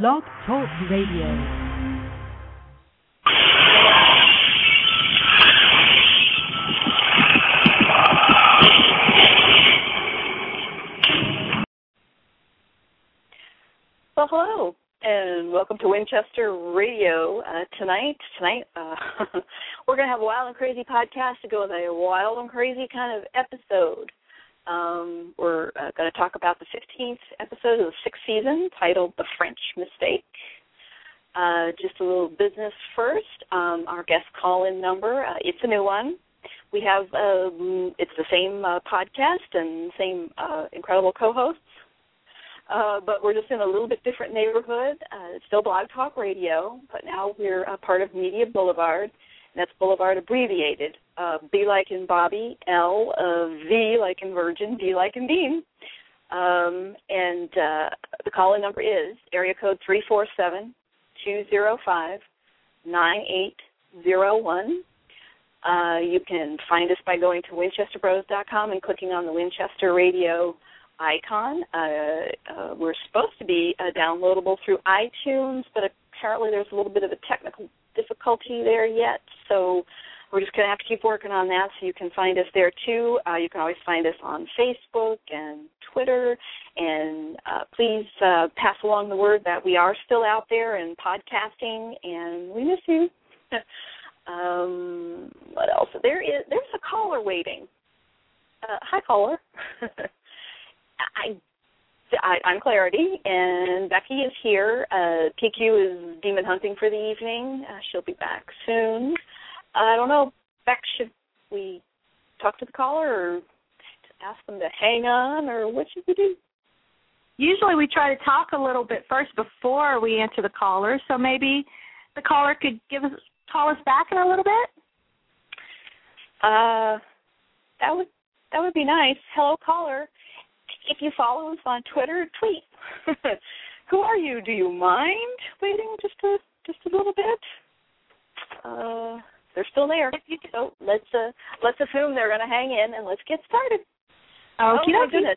Blog Talk Radio. Well, hello, and welcome to Winchester Radio. Uh, tonight, tonight, uh, we're going to have a wild and crazy podcast to go with a wild and crazy kind of episode. Um, we're uh, going to talk about the 15th episode of the sixth season, titled "The French Mistake." Uh, just a little business first. Um, our guest call-in number. Uh, it's a new one. We have um, it's the same uh, podcast and same uh, incredible co-hosts. Uh, but we're just in a little bit different neighborhood. It's still Blog Talk Radio, but now we're a part of Media Boulevard. And that's Boulevard abbreviated. Uh, B like in Bobby, L, uh, V like in Virgin, D like in Dean. Um, and uh, the call-in number is area code three four seven two zero five nine eight zero one. Uh, you can find us by going to winchesterbros.com and clicking on the Winchester Radio icon. Uh, uh, we're supposed to be uh, downloadable through iTunes, but apparently there's a little bit of a technical difficulty there yet. So we're just going to have to keep working on that. So you can find us there too. Uh, you can always find us on Facebook and Twitter. And uh, please uh, pass along the word that we are still out there and podcasting, and we miss you. um, what else? There is there's a caller waiting. Uh, hi, caller. I, I, I'm Clarity, and Becky is here. Uh, PQ is demon hunting for the evening. Uh, she'll be back soon. I don't know, Beck, should we talk to the caller or ask them to hang on, or what should we do? Usually we try to talk a little bit first before we answer the caller, so maybe the caller could give us call us back in a little bit. Uh, that would that would be nice. Hello, caller if you follow us on Twitter, tweet. Who are you? Do you mind waiting just a just a little bit? Uh, they're still there. So let's uh, let's assume they're going to hang in and let's get started. Oh my goodness!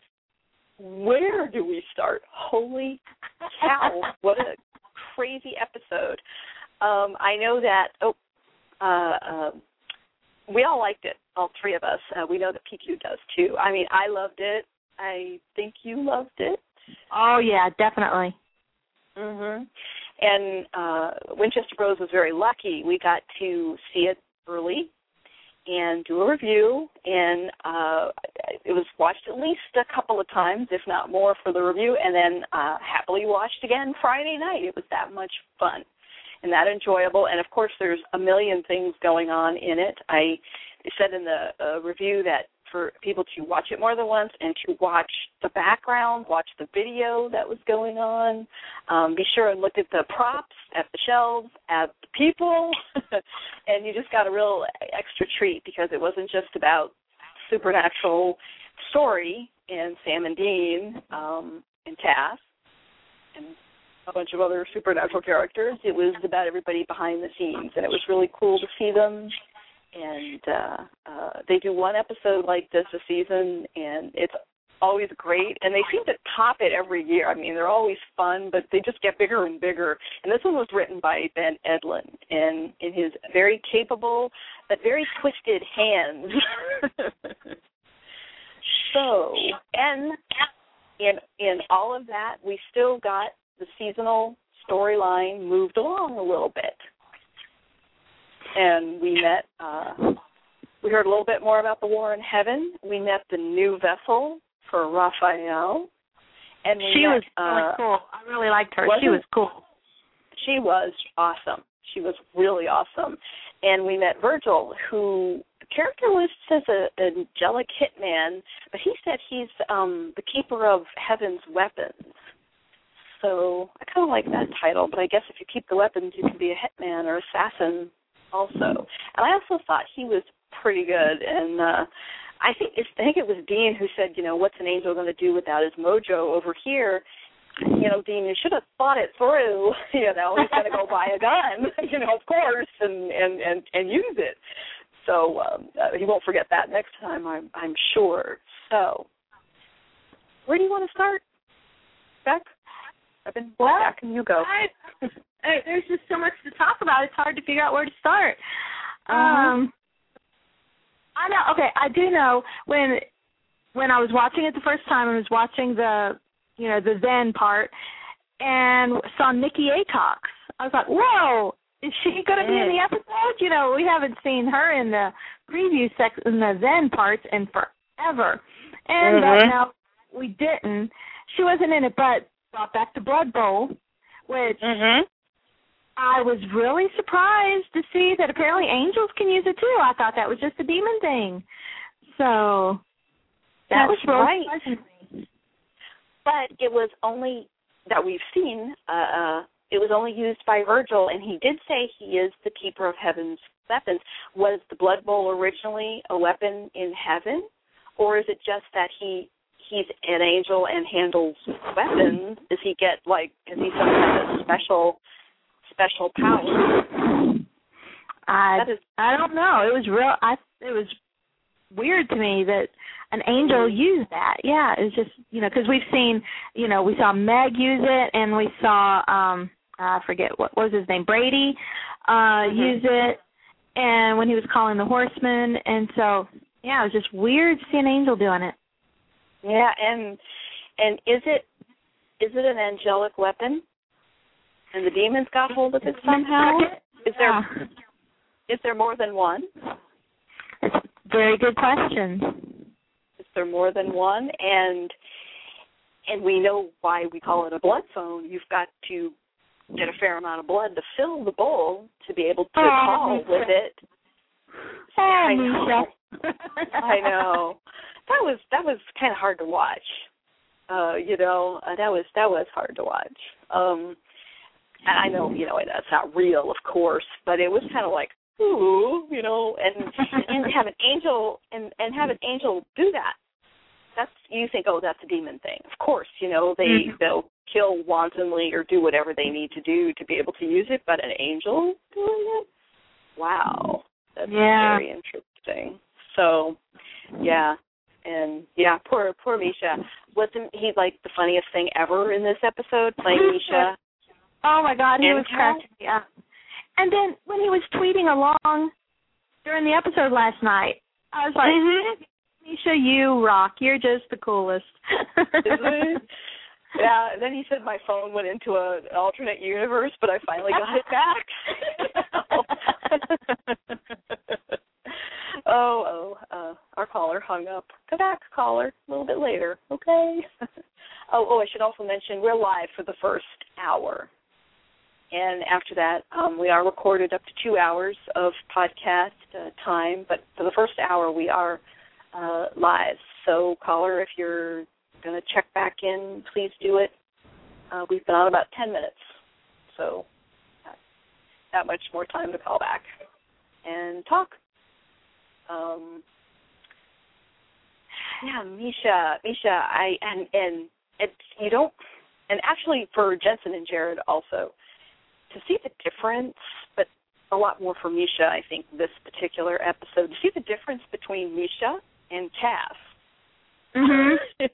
Where do we start? Holy cow! what a crazy episode. Um, I know that. Oh, uh, uh, we all liked it. All three of us. Uh, we know that PQ does too. I mean, I loved it. I think you loved it. Oh yeah, definitely. Mhm. And uh Winchester Bros was very lucky. We got to see it early and do a review and uh it was watched at least a couple of times if not more for the review and then uh happily watched again Friday night. It was that much fun and that enjoyable and of course there's a million things going on in it. I said in the uh, review that for people to watch it more than once and to watch the background, watch the video that was going on. Um, be sure and look at the props, at the shelves, at the people, and you just got a real extra treat because it wasn't just about supernatural story and Sam and Dean um, and Cass and a bunch of other supernatural characters. It was about everybody behind the scenes, and it was really cool to see them and uh, uh, they do one episode like this a season, and it's always great. And they seem to top it every year. I mean, they're always fun, but they just get bigger and bigger. And this one was written by Ben Edlund, and in his very capable but very twisted hands. so, and in in all of that, we still got the seasonal storyline moved along a little bit and we met. Uh, we heard a little bit more about the war in heaven. We met the new vessel for Raphael, and she met, was really uh, cool. I really liked her. She was cool. She was awesome. She was really awesome, and we met Virgil, who the character lists as a an angelic hitman, but he said he's um the keeper of heaven's weapons. So I kind of like that title, but I guess if you keep the weapons, you can be a hitman or assassin also. And I also thought he was pretty good. And uh, I think it's, I think it was Dean who said, you know, what's an angel going to do without his mojo over here? You know, Dean, you should have thought it through. You know, he's going to go buy a gun, you know, of course, and and and and use it. So um, uh, he won't forget that next time, I'm I'm sure. So, where do you want to start, Beck? I've been well, back and you go. I, I, there's just so much to talk about. It's hard to figure out where to start. Mm-hmm. Um, I know. Okay, I do know when when I was watching it the first time. I was watching the you know the Zen part and saw Nicki Aycox. I was like, whoa, is she going to be in the episode? You know, we haven't seen her in the preview sex in the Zen parts in forever, and uh, Mhm. now we didn't. She wasn't in it, but brought back the Blood Bowl, which Mhm. I was really surprised to see that apparently angels can use it too. I thought that was just a demon thing. So that That's was really right. surprising to me. But it was only that we've seen. Uh, uh, it was only used by Virgil, and he did say he is the keeper of heaven's weapons. Was the blood bowl originally a weapon in heaven, or is it just that he he's an angel and handles weapons? Does he get like? Does he some kind of special special power? I is I don't know. It was real. I it was weird to me that an angel used that. Yeah, it was just you know because we've seen you know we saw Meg use it and we saw um I forget what, what was his name Brady uh Mhm. use it and when he was calling the horsemen and so yeah it was just weird to see an angel doing it. yeah, and and is it is it an angelic weapon? And the demons got hold of it somehow. Is there Yeah. is there more than one? Very good question. Is there more than one? And and we know why we call it a blood phone. You've got to get a fair amount of blood to fill the bowl to be able to Oh, call Misha. with it. Oh, I know. I know. That was that was kind of hard to watch. Uh, you know, uh, that was that was hard to watch. Um, and I know, you know, that's not real, of course, but it was kind of like, ooh, you know, and and have an angel and and have an angel do that. That's you think, oh, that's a demon thing. Of course, you know, they Mhm. they'll kill wantonly or do whatever they need to do to be able to use it, but an angel doing it? Wow. That's Yeah. very interesting. So, yeah. And yeah, poor poor Misha. Wasn't he like the funniest thing ever in this episode, playing Misha? Oh my God, he was cracking me up. And then when he was tweeting along during the episode last night, I was like, Mhm. Misha, you rock. You're just the coolest. Yeah, and then he said my phone went into a, an alternate universe, but I finally got it back. oh, oh, uh, our caller hung up. Come back, caller, a little bit later, okay? oh, oh, I should also mention we're live for the first hour. And after that, um, we are recorded up to two hours of podcast uh, time, but for the first hour, we are uh, live. So, caller, if you're going to check back in, please do it. Uh, we've been on about 10 minutes, so that, much more time to call back and talk. Um, yeah, Misha, Misha, I and and it's you don't, and actually for Jensen and Jared also to see the difference, but a lot more for Misha, I think this particular episode to see the difference between Misha and Cass mhm.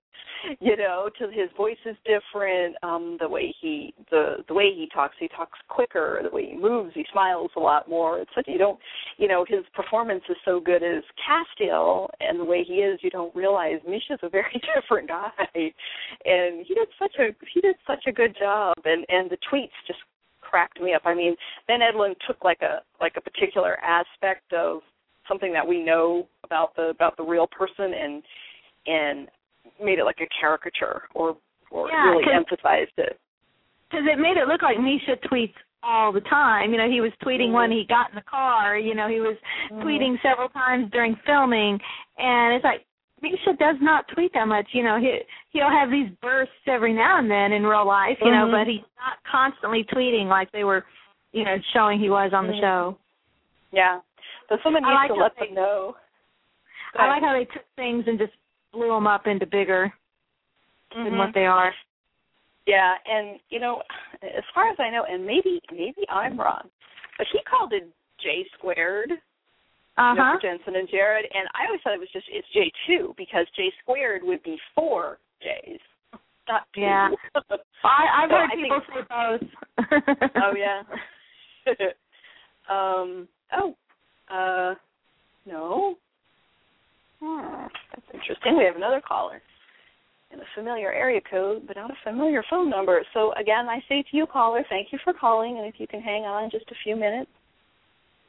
you know, to his voice is different. Um, the way he the the way he talks, he talks quicker. The way he moves, he smiles a lot more. It's such you don't, you know, his performance is so good as Castiel, and the way he is, you don't realize Misha's a very different guy, and he did such a he did such a good job, and and the tweets just cracked me up. I mean, Ben Edlund took like a like a particular aspect of something that we know about the about the real person and and made it like a caricature or or Yeah, really 'cause- emphasized it. Because it made it look like Misha tweets all the time. You know, he was tweeting Mhm. when he got in the car. You know, he was Mhm. tweeting several times during filming, and it's like Misha does not tweet that much. You know, he he'll have these bursts every now and then in real life. You know, Mhm. but he's not constantly tweeting like they were, you know, showing he was on the Mhm. show. Yeah. But someone needs like to let they- them know. I like how they took things and just blew them up into bigger than Mhm. what they are. Yeah, and you know, as far as I know, and maybe maybe I'm wrong, but he called it J squared, Uh you know, huh. for Jensen and Jared, and I always thought it was just it's J two because J squared would be four J's. not two. Yeah. I, I've So heard I people say both. oh yeah. um. Oh. Uh. No. Hmm. That's interesting. We have another caller. And a familiar area code, but not a familiar phone number. So again, I say to you, caller, thank you for calling, and if you can hang on just a few minutes,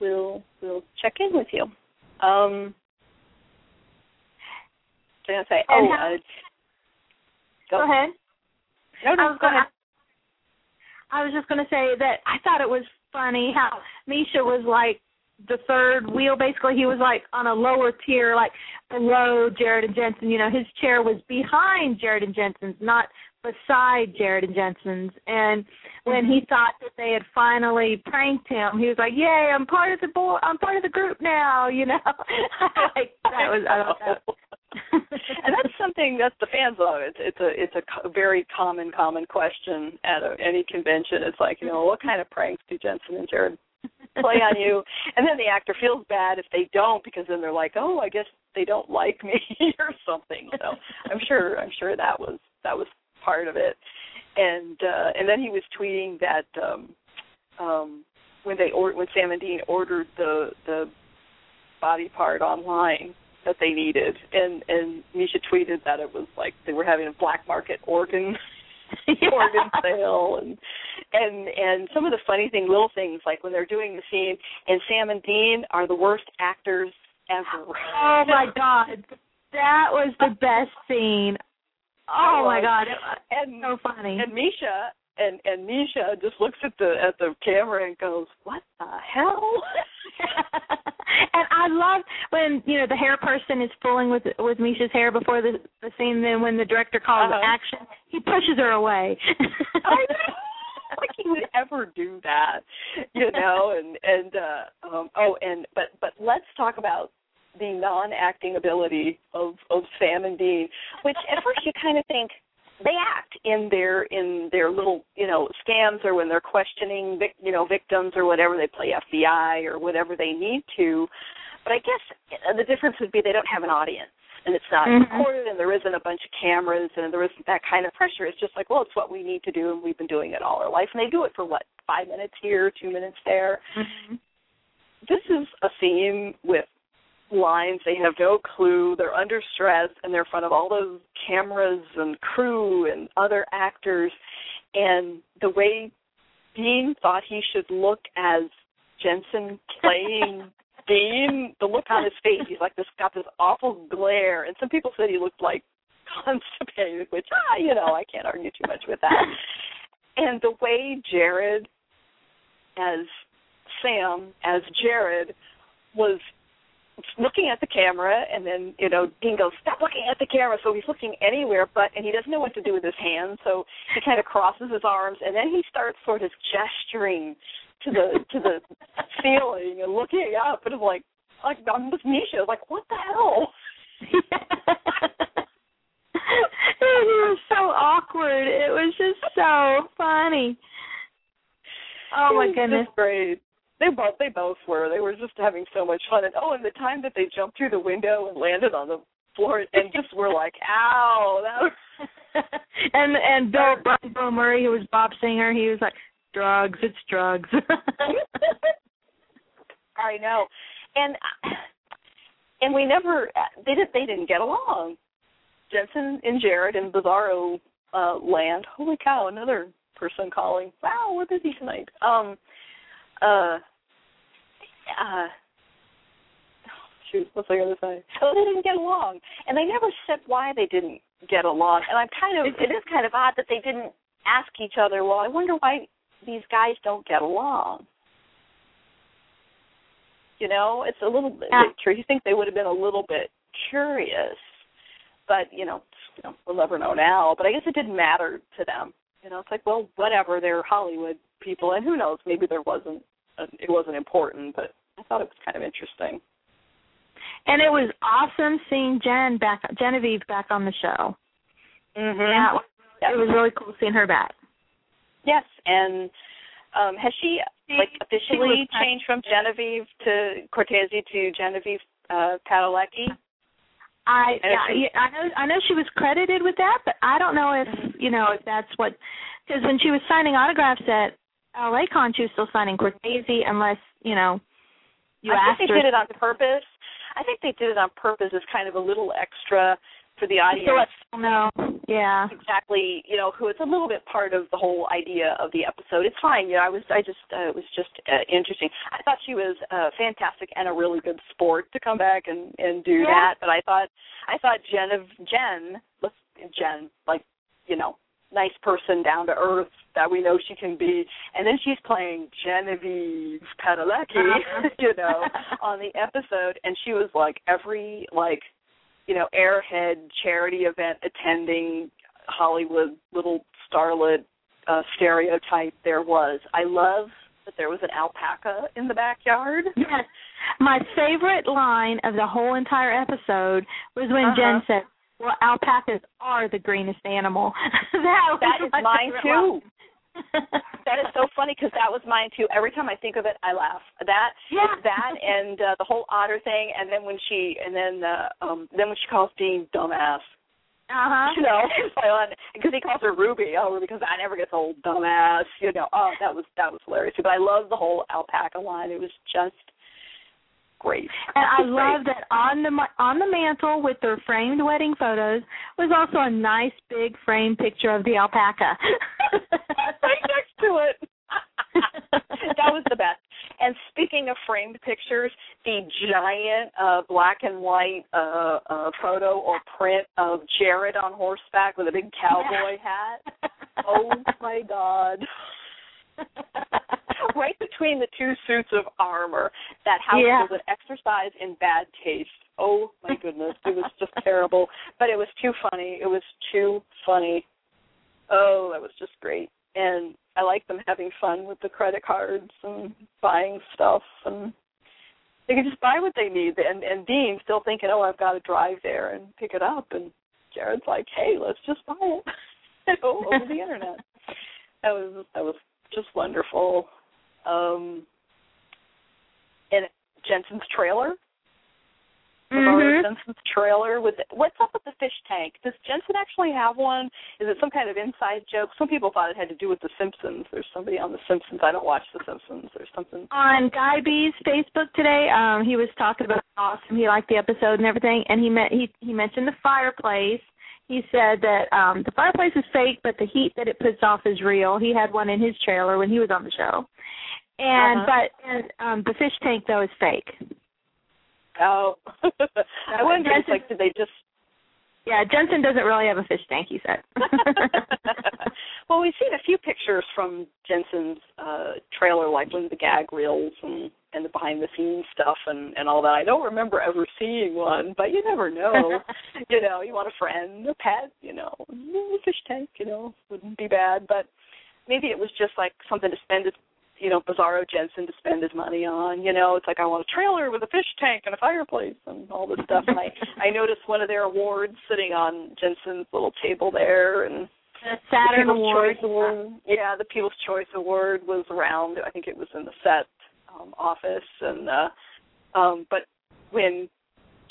we'll we'll check in with you. Um. I was gonna say, oh, how- uh, Go ahead. No, I was go gonna- ahead. I was just going to say that I thought it was funny how Misha was like the third wheel. Basically, he was like on a lower tier, like below Jared and Jensen. You know, his chair was behind Jared and Jensen's, not beside Jared and Jensen's. And when he mm-hmm. thought that they had finally pranked him, he was like, "Yay, I'm part of the boy. I'm part of the group now." You know, like that was. I that. and that's something that the fans love. It's it's a it's a very common common question at a, any convention. It's like you know what kind of pranks do Jensen and Jared play on you? And then the actor feels bad if they don't because then they're like, oh, I guess they don't like me or something. So I'm sure I'm sure that was that was part of it. And uh and then he was tweeting that um um when they or when Sam and Dean ordered the the body part online that they needed and and Misha tweeted that it was like they were having a black market organ organ sale and and and some of the funny thing little things like when they're doing the scene and Sam and Dean are the worst actors ever. Oh my god, that was the best scene. Oh my god, was and so funny. and Misha and and Misha just looks at the at the camera and goes, "What the hell?" and I love when you know the hair person is fooling with with Misha's hair before the the scene. Then when the director calls Uh-huh. action, he pushes her away. I know. like he would ever do that, you know? And and uh um oh and but but let's talk about the non-acting ability of of Sam and Dean, which at first you kind of think they act in their in their little you know scams or when they're questioning vic, you know victims or whatever they play FBI or whatever they need to, but I guess uh, the difference would be they don't have an audience and it's not Mhm. recorded and there isn't a bunch of cameras and there isn't that kind of pressure. It's just like, well, it's what we need to do and we've been doing it all our life. And they do it for what, five minutes here, two minutes there. Mhm. This is a scene with lines. They have no clue. They're under stress and they're in front of all those cameras and crew and other actors. And the way Dean thought he should look as Jensen playing Dean, the look on his face, he's like this got this awful glare. And some people said he looked like constipated, which ah, you know, I can't argue too much with that. And the way Jared as Sam, as Jared, was looking at the camera and then, you know, Dean goes, Stop looking at the camera so he's looking anywhere but and he doesn't know what to do with his hands, so he kind of crosses his arms and then he starts sort of gesturing to the to the ceiling and looking up and I'm like like I'm with Misha, like, what the hell? it was so awkward. It was just so funny. Oh my goodness. great. They both they both were. They were just having so much fun. And oh, and the time that they jumped through the window and landed on the floor and just were like, "Ow!" That was, and and Bill Bill Murray, who was Bob Singer, he was like, "Drugs, it's drugs." I know, and and we never they didn't they didn't get along. Jensen and Jared in Bizarro uh, land. Holy cow! Another person calling. Wow, we're busy tonight. Um. Uh. Uh. Shoot, what's I gonna say? So they didn't get along, and they never said why they didn't get along. And I'm kind of it is kind of odd that they didn't ask each other. Well, I wonder why these guys don't get along. You know, it's a little bit. Yeah. You think they would have been a little bit curious, but you know, you know, we'll never know now. But I guess it didn't matter to them. You know, it's like, well, whatever. They're Hollywood people, and who knows? Maybe there wasn't. Uh, it wasn't important, but I thought it was kind of interesting. and it was awesome seeing Jen back, Genevieve back on the show. Mm-hmm. That was, it was really cool seeing her back. Yes, and um has she like officially was- changed from Genevieve to Cortese to Genevieve uh Padalecki? I yeah, yeah, I know I know she was credited with that, but I don't know if you know, if that's what because when she was signing autographs at LA Con, she was still signing Cortese, unless you know you I asked think they her. did it on purpose. I think they did it on purpose as kind of a little extra for the audience. to let people know. Yeah. exactly you know who it's a little bit part of the whole idea of the episode it's fine you know i was i just uh, it was just uh, interesting i thought she was uh, fantastic and a really good sport to come back and and do Yeah. that but i thought i thought jen of jen let's jen like you know nice person down to earth that we know she can be and then she's playing genevieve padalecki Uh-huh. you know on the episode and she was like every like you know, airhead charity event attending Hollywood little starlet uh stereotype there was. I love that there was an alpaca in the backyard. Yes. My favorite line of the whole entire episode was when Uh-huh. Jen said, "Well, alpacas are the greenest animal." that That is mine too. That is so funny because that was mine too. Every time I think of it, I laugh. That Yeah. that and uh, the whole otter thing, and then when she and then uh, um then when she calls Dean dumbass. Uh-huh. you know, because he calls her Ruby. Oh, Ruby, because I never gets old, dumbass. You know, oh, that was that was hilarious. But I love the whole alpaca line. It was just great. And I love that on the on the mantle with their framed wedding photos was also a nice big framed picture of the alpaca. right next to it. that was the best. And speaking of framed pictures, the giant uh black and white uh uh photo or print of Jared on horseback with a big cowboy hat. Oh my god. right between the two suits of armor. That house Yeah. was an exercise in bad taste. Oh my goodness, it was just terrible. But it was too funny. It was too funny. Oh, that was just great. And I like them having fun with the credit cards and buying stuff and they can just buy what they need and and Dean still thinking, Oh, I've got to drive there and pick it up and Jared's like, Hey, let's just buy it oh, over the internet. That was that was just wonderful. Um and Jensen's trailer Mm-hmm. Jensen's trailer with what's up with the fish tank? Does Jensen actually have one? Is it some kind of inside joke? Some people thought it had to do with the Simpsons. There's somebody on the Simpsons. I don't watch the Simpsons. There's something. on Guy B's Facebook today, um, he was talking about how awesome he liked the episode and everything, and he met he he mentioned the fireplace. He said that um the fireplace is fake, but the heat that it puts off is real. He had one in his trailer when he was on the show, and Uh-huh. but and, um the fish tank though is fake. Oh, I wonder. It's like, did they just? Yeah, Jensen doesn't really have a fish tank. He said. well, we've seen a few pictures from Jensen's uh trailer, like with the gag reels and and the behind the scenes stuff and and all that. I don't remember ever seeing one, but you never know. you know, you want a friend, a pet, you know, a fish tank, you know, wouldn't be bad. But maybe it was just like something to spend you know, Bizarro Jensen to spend his money on. You know, it's like I want a trailer with a fish tank and a fireplace and all this stuff. and I I noticed one of their awards sitting on Jensen's little table there and the the Saturn People's Award. Choice Award. Yeah, the People's Choice Award was around. I think it was in the set um, office, and uh, um, but when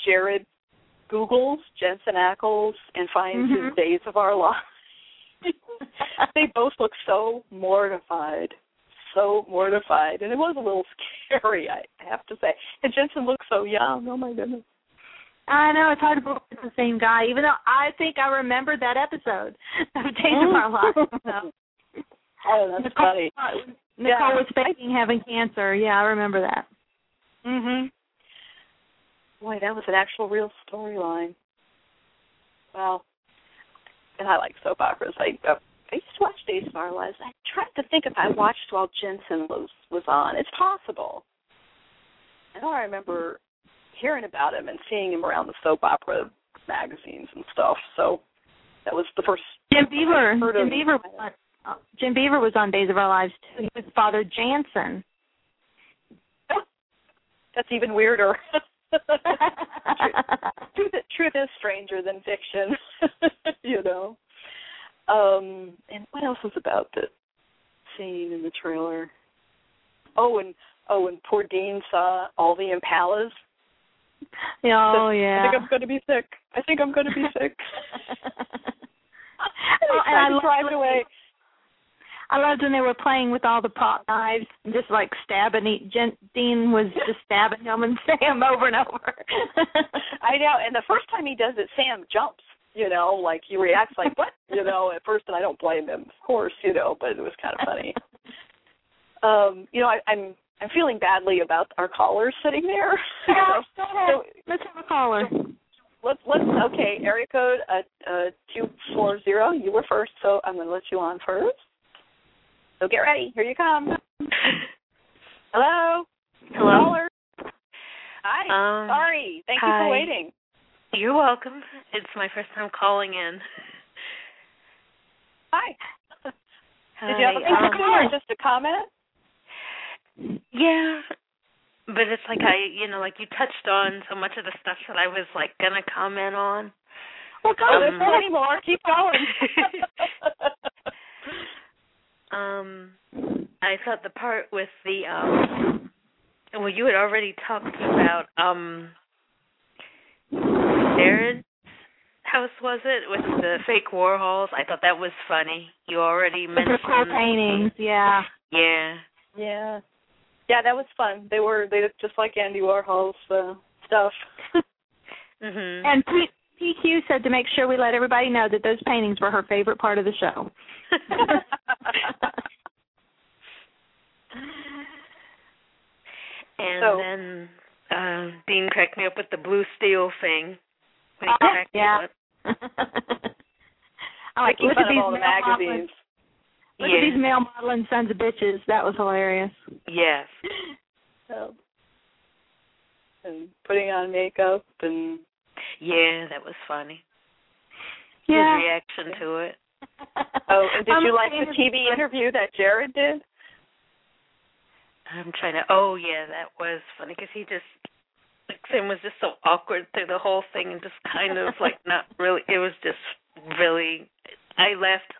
Jared Google's Jensen Ackles and finds Mhm. his Days of Our Lives, they both look so mortified, so mortified, and it was a little scary. I have to say. And Jensen looked so young. Oh my goodness. I know it's hard to believe it's the same guy, even though I think I remembered that episode of Days of Our Lives. So. Oh, that's Nicole, funny. Nicole Yeah. was faking having cancer. Yeah, I remember that. Mhm. Boy, that was an actual real storyline. Well, and I like soap operas. I uh, I used to watch Days of Our Lives. I tried to think if I watched while Jensen was was on. It's possible. I know I remember hearing about him and seeing him around the soap opera magazines and stuff. So that was the first. Jim Beaver. Heard Jim of- Beaver. Was on, uh, Jim Beaver was on Days of Our Lives too. He was Father Jansen. That's even weirder. truth, truth is stranger than fiction, you know. Um, and what else was about the scene in the trailer? Oh, and oh, and poor Dean saw all the impalas. oh I yeah. I think I'm going to be sick. I think I'm going to be sick. Oh, and I drive when away. I loved when they were playing with all the pot knives, and just like stabbing. Each, Jen, Dean was just stabbing him and Sam over and over. I know, and the first time he does it, Sam jumps. You know, like he reacts like what? You know, at first, and I don't blame him, of course. You know, but it was kind of funny. um, you know, I, I'm I'm feeling badly about our callers sitting there. Yeah, go ahead. So Let's have a caller. let's let's okay, area code uh uh two four zero. You were first, so I'm gonna let you on first. So get ready. Here you come. Hello. Hello. Caller. Hi. Um, Sorry. Thank you for waiting. You're welcome. It's my first time calling in. Hi. Hi. Did you have a um, question or just a comment? Yeah, but it's like I, you know, like you touched on so much of the stuff that I was like gonna comment on. Well, go. There's Um, not anymore. Keep going. Um, I thought the part with the um, well, you had already talked about um, Jared's house was it with the fake Warhols? I thought that was funny. You already With the mentioned. paintings, yeah. Yeah. yeah. Yeah, that was fun. They were they looked just like Andy Warhol's uh, stuff. Mhm. And P- PQ said to make sure we let everybody know that those paintings were her favorite part of the show. And So- then uh, Dean cracked me up with the blue steel thing. When he Oh, cracked yeah. me. I like Making look at these all the male modeling- magazines. Look yeah. at these male modeling sons of bitches. That was hilarious. Yes. So, and putting on makeup and Yeah, that was funny. Yeah. His reaction to it. oh, and did I'm you like the of- TV interview that Jared did? I'm trying to. Oh yeah, that was funny because he just like Sam was just so awkward through the whole thing and just kind of like not really. It was just really. I laughed.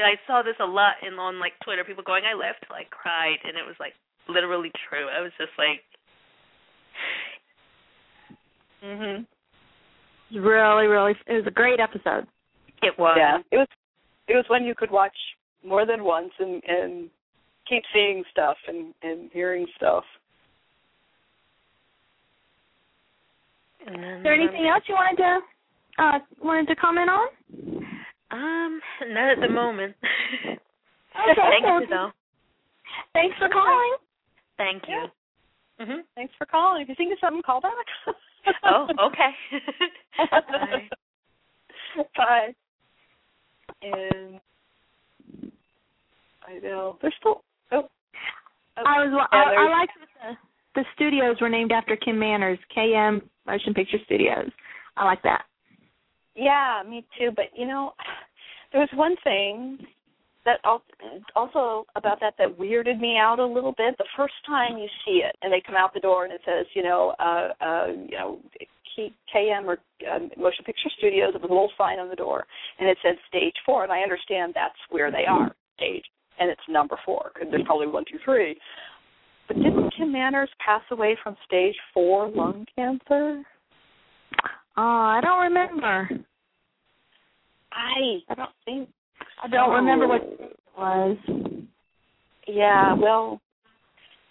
I saw this a lot in on like Twitter. People going, "I laughed till I cried," and it was like literally true. I was just like, Mhm. Really, really. It was a great episode. it was. Yeah, it was. It was one you could watch more than once and and keep seeing stuff and and hearing stuff. And then, Is there anything else you wanted to uh wanted to comment on? Um, not at the moment. Okay, Thank well, you though. Thanks for calling. Thank you. Mhm. Thanks for calling. If you think of something, call back. Oh, okay. Bye. Bye. And I know there's still. Oh. oh. I was Yeah, I, I there's- liked that the the studios were named after Kim Manners, KM Motion Picture Studios. I like that. Yeah, me too. But you know, there was one thing that al- also about that that weirded me out a little bit. The first time you see it, and they come out the door, and it says, you know, uh, uh, you know, K- KM or uh, Motion Picture Studios. It was a little sign on the door, and it said Stage Four, and I understand that's where they are, stage, and it's number four because there's probably one, two, three. But didn't Kim Manners pass away from stage four lung cancer? Oh, I don't remember. I I don't think I don't oh. remember what it was. Yeah, well,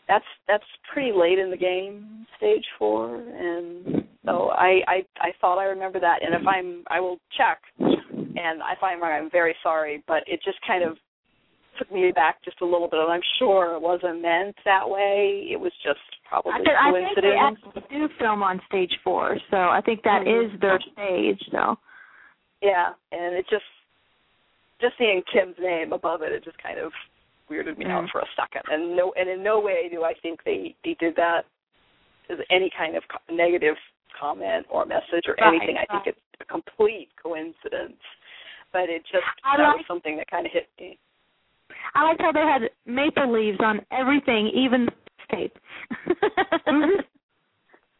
that's that's pretty late in the game, stage four, and so I I I thought I remember that, and if I'm I will check, and if I'm wrong, I'm very sorry, but it just kind of took me back just a little bit, and I'm sure it wasn't meant that way. It was just probably I, could, I think they actually do film on stage four, so I think that Mhm. is their stage. So Yeah, and it just just seeing Kim's name above it, it just kind of weirded me out Mm. for a second. And no, and in no way do I think they they did that as any kind of co- negative comment or message or Right, anything. I think it's a complete coincidence. But it just I that was something that kind of hit me. I liked how they had maple leaves on everything, even the tape. Mhm.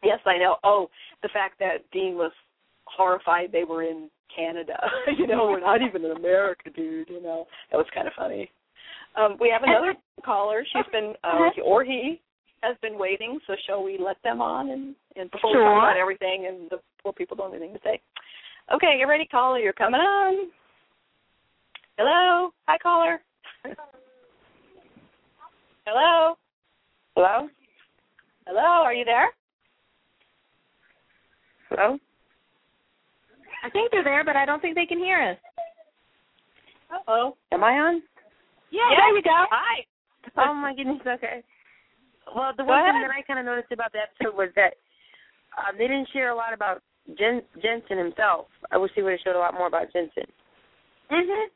Yes, I know. Oh, the fact that Dean was horrified they were in Canada. you know, we're not even in America, dude. You know, that was kind of funny. Um, we have another caller. She's been, uh, or he has been waiting. So shall we let them on and, and before we Sure. talk about everything and the poor people don't have anything to say. Okay, get ready, caller. You're coming on. Hello? Hi, caller. Hello? Hello? Hello, are you there? Hello? I think they're there, but I don't think they can hear us. Uh-oh. Am I on? Yeah, there you go. Hi. Oh my goodness. Okay. Well, the Go one thing that I kind of noticed about the episode was that um, they didn't share a lot about Jen- Jensen himself. I wish they would have showed a lot more about Jensen. Mhm.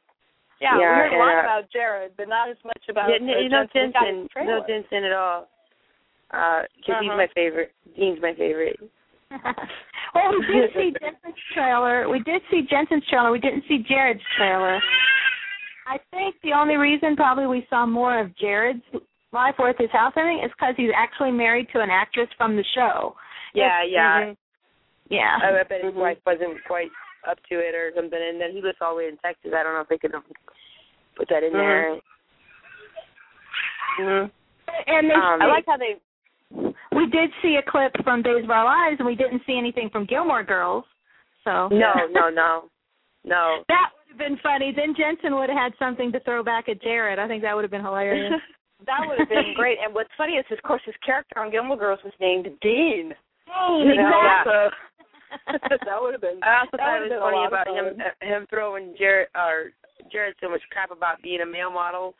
Yeah, Yeah, we heard a lot uh, about Jared, but not as much about yeah, no, uh, you know Jensen. We got Jensen, no Jensen at all. Because he's Uh-huh. my favorite. Dean's my favorite. well, we did see Jensen's trailer. We did see Jensen's trailer. We didn't see Jared's trailer. I think the only reason probably we saw more of Jared's life or at his house, I think, is because he's actually married to an actress from the show. Yeah, yeah. Mhm. Yeah. I, I bet his Mhm. wife wasn't quite up to it or something, and then he lives all the way in Texas. I don't know if they could have put that in there. Mhm. And they, Um, I like how they. we did see a clip from Days of Our Lives, and we didn't see anything from Gilmore Girls. So No, no, no, no. that would have been funny. Then Jensen would have had something to throw back at Jared. I think that would have been hilarious. That would have been great. And what's funny is, of course, his character on Gilmore Girls was named Dean. Dean, You know, exactly. so- that would have been. I also thought it was funny about him him throwing Jared or Jared so much crap about being a male model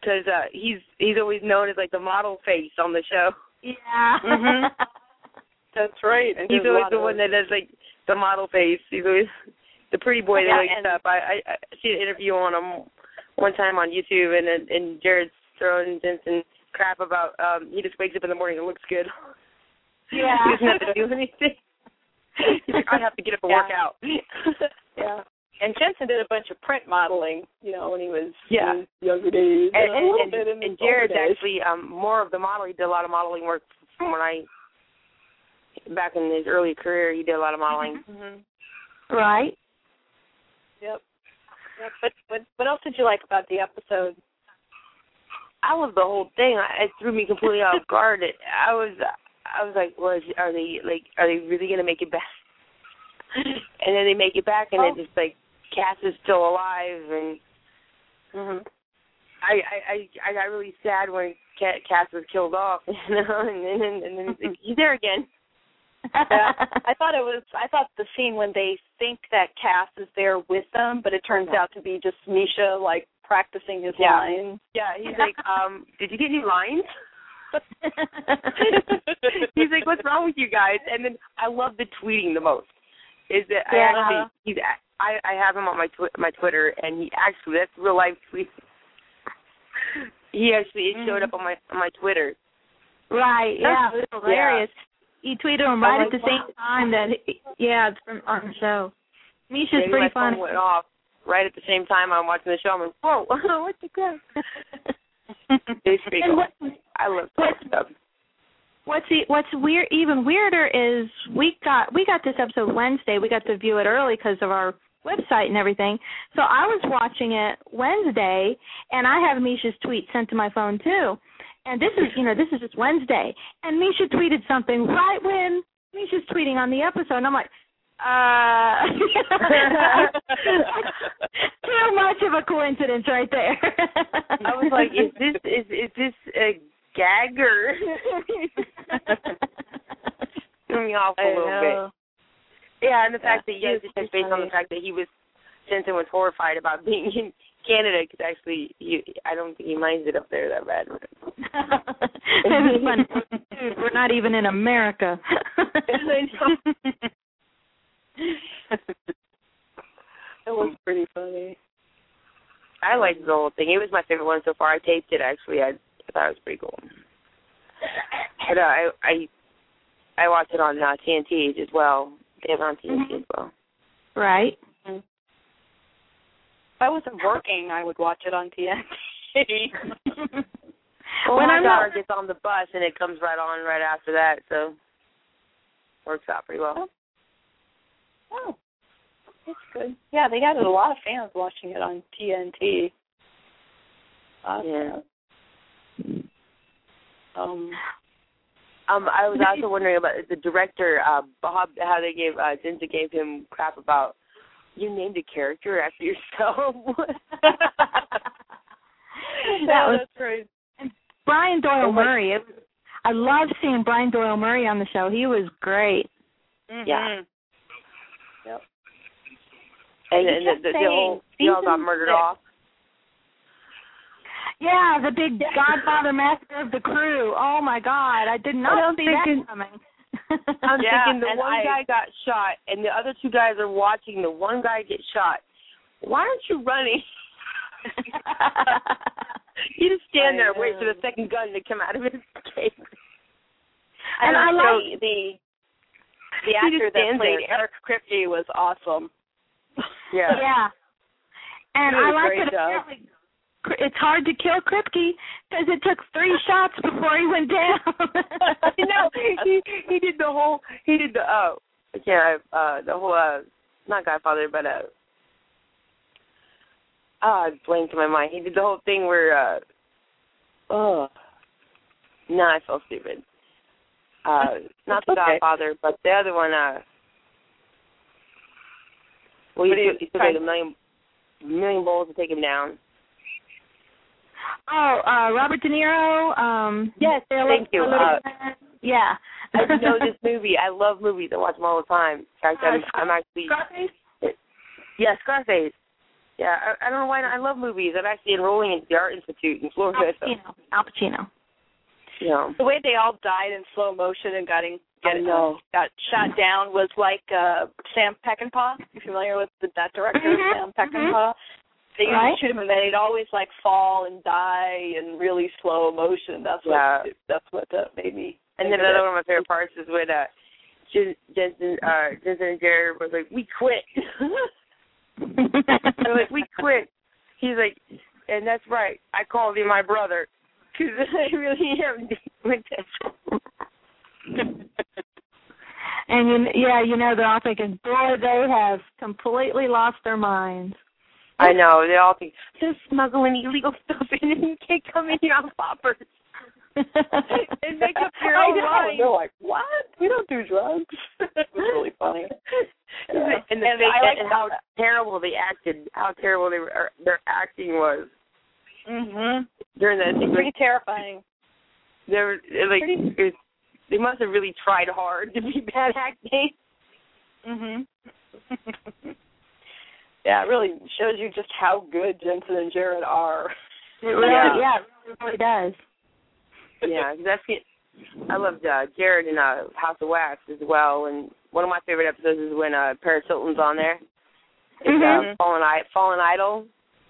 because uh, he's he's always known as like the model face on the show. Yeah. Mhm. That's right. And He's always the one that does like the model face. He's always the pretty boy that wakes up. I, I I see an interview on him one time on YouTube and and, and Jared's throwing Jensen crap about um he just wakes up in the morning and looks good. Yeah. he doesn't have to do anything. He's like, I have to get up and work out. Yeah. And Jensen did a bunch of print modeling, you know, when he was Yeah. in his younger days. and, a little and, and, and Jared's actually um more of the model. He did a lot of modeling work from when I back in his early career. He did a lot of modeling. Mhm. Right. Yep. Yep. But what what else did you like about the episode? I was the whole thing. I, it threw me completely off guard. It, I was I was like, was are they like are they really gonna make it back? and then they make it back, and Oh. it's just like Cass is still alive, and Mhm. I I I, I got really sad when Cass was killed off, you know, and then and then like, he's there again. yeah. I thought it was I thought the scene when they think that Cass is there with them, but it turns out to be just Misha like practicing his Yeah. lines. Yeah, he's like, um, did you get new lines? he's like, what's wrong with you guys? And then I love the tweeting the most. Is that I Yeah. actually he's I I have him on my twi- my Twitter and he actually that's real life tweet. he actually it showed up mm-hmm. on my on my Twitter. right. Yeah. It was hilarious. He tweeted him right at the same time that he, yeah it's from on the show. Misha's Maybe pretty my phone funny. went off right at the same time I'm watching the show. I'm like, whoa, what the crap? Pretty what, I love that stuff. What's e- what's weird, even weirder is we got we got this episode Wednesday. We got to view it early because of our website and everything. So I was watching it Wednesday, and I have Misha's tweet sent to my phone too. And this is you know this is just Wednesday, and Misha tweeted something right when Misha's tweeting on the episode, and I'm like. Uh, much of a coincidence right there. I was like, is this is is this a gag or threw me off a I little know. bit. Yeah, and the fact Yeah, that you it's just based on the fact that he was Jensen was horrified about being in Canada because actually he I don't think he minds it up there that bad. it was funny. Dude, we're not even in America. It was pretty funny. I liked the whole thing. It was my favorite one so far. I taped it actually. I, I thought it was pretty cool. But uh, I I I watched it on uh, TNT as well. They have it on TNT as well. right. If I wasn't working, I would watch it on TNT. Well, When my I'm daughter not- gets on the bus and it comes right on right after that, so works out pretty well. oh, that's good. Yeah, they got a lot of fans watching it on TNT. Uh, Yeah. Um. Um, I was also wondering about the director, uh, Bob, how they gave uh, Jensen gave him crap about you named a character after yourself. that was that's right. Brian Doyle oh, Murray. It, I love seeing Brian Doyle Murray on the show. He was great. Yeah. Yep. and You and the, the, the saying whole they all got murdered six. off. Yeah, the big Godfather Master of the Crew. Oh my God, I did not I'm see thinking- that coming. I'm Yeah, thinking the one I- guy got shot and the other two guys are watching the one guy get shot. Why aren't you running? you just stand I there and wait for the second gun to come out of his case. And I also like- the the actor just that played there. Eric Kripke was awesome. Yeah. yeah. And I like that job. apparently it's hard to kill Kripke because it took three shots before he went down. I know. He he did the whole he did the uh I can't uh the whole uh not Godfather but uh ah it's blank in my mind. He did the whole thing where uh oh no, I felt stupid. Uh not the okay. Godfather, but the other one uh well he What you- took, he took like a million million bowls to take him down. oh, uh Robert De Niro. Um, Yes, Philip- thank you. Uh, yeah. I know this movie. I love movies. I watch them all the time. In fact, I'm, I'm actually Scarface. Yeah, Scarface. Yeah, I, I don't know why I love movies. I'm actually enrolling into the Art Institute in Florida. Al So, Pacino. Al Pacino. you know. The way they all died in slow motion and got in, I get, know. got shot down was like uh Sam Peckinpah. You familiar with the, that director, Mhm, Sam Peckinpah? They used Right. to shoot him and they'd always like fall and die in really slow motion. That's what that's what uh, made me. And then another it. one of my favorite parts is when uh, Jen- Jensen, uh, Jensen and Jared was like, "We quit." They're like, "We quit." He's like, and that's right. I called him my brother because I really am. with this. and you, yeah, you know they're all thinking, boy, they have completely lost their minds. I know. They all think they're smuggling illegal stuff in and you can't come in here on poppers. and make up your I own know. mind. They're like, what? We don't do drugs. it was really funny. Yeah. And, the And fake I like and how terrible they acted, how terrible they were, their acting was Mhm. during that sequence. Pretty terrifying. They were they're like pretty- it was, they must have really tried hard to be bad acting. Mhm. yeah, it really shows you just how good Jensen and Jared are. It really, Yeah. yeah, it really does. Yeah, 'cause that's it. I loved uh, Jared in uh, House of Wax as well, and one of my favorite episodes is when uh, Paris Hilton's on there. It's Mhm. uh, Fallen I Fallen Idol.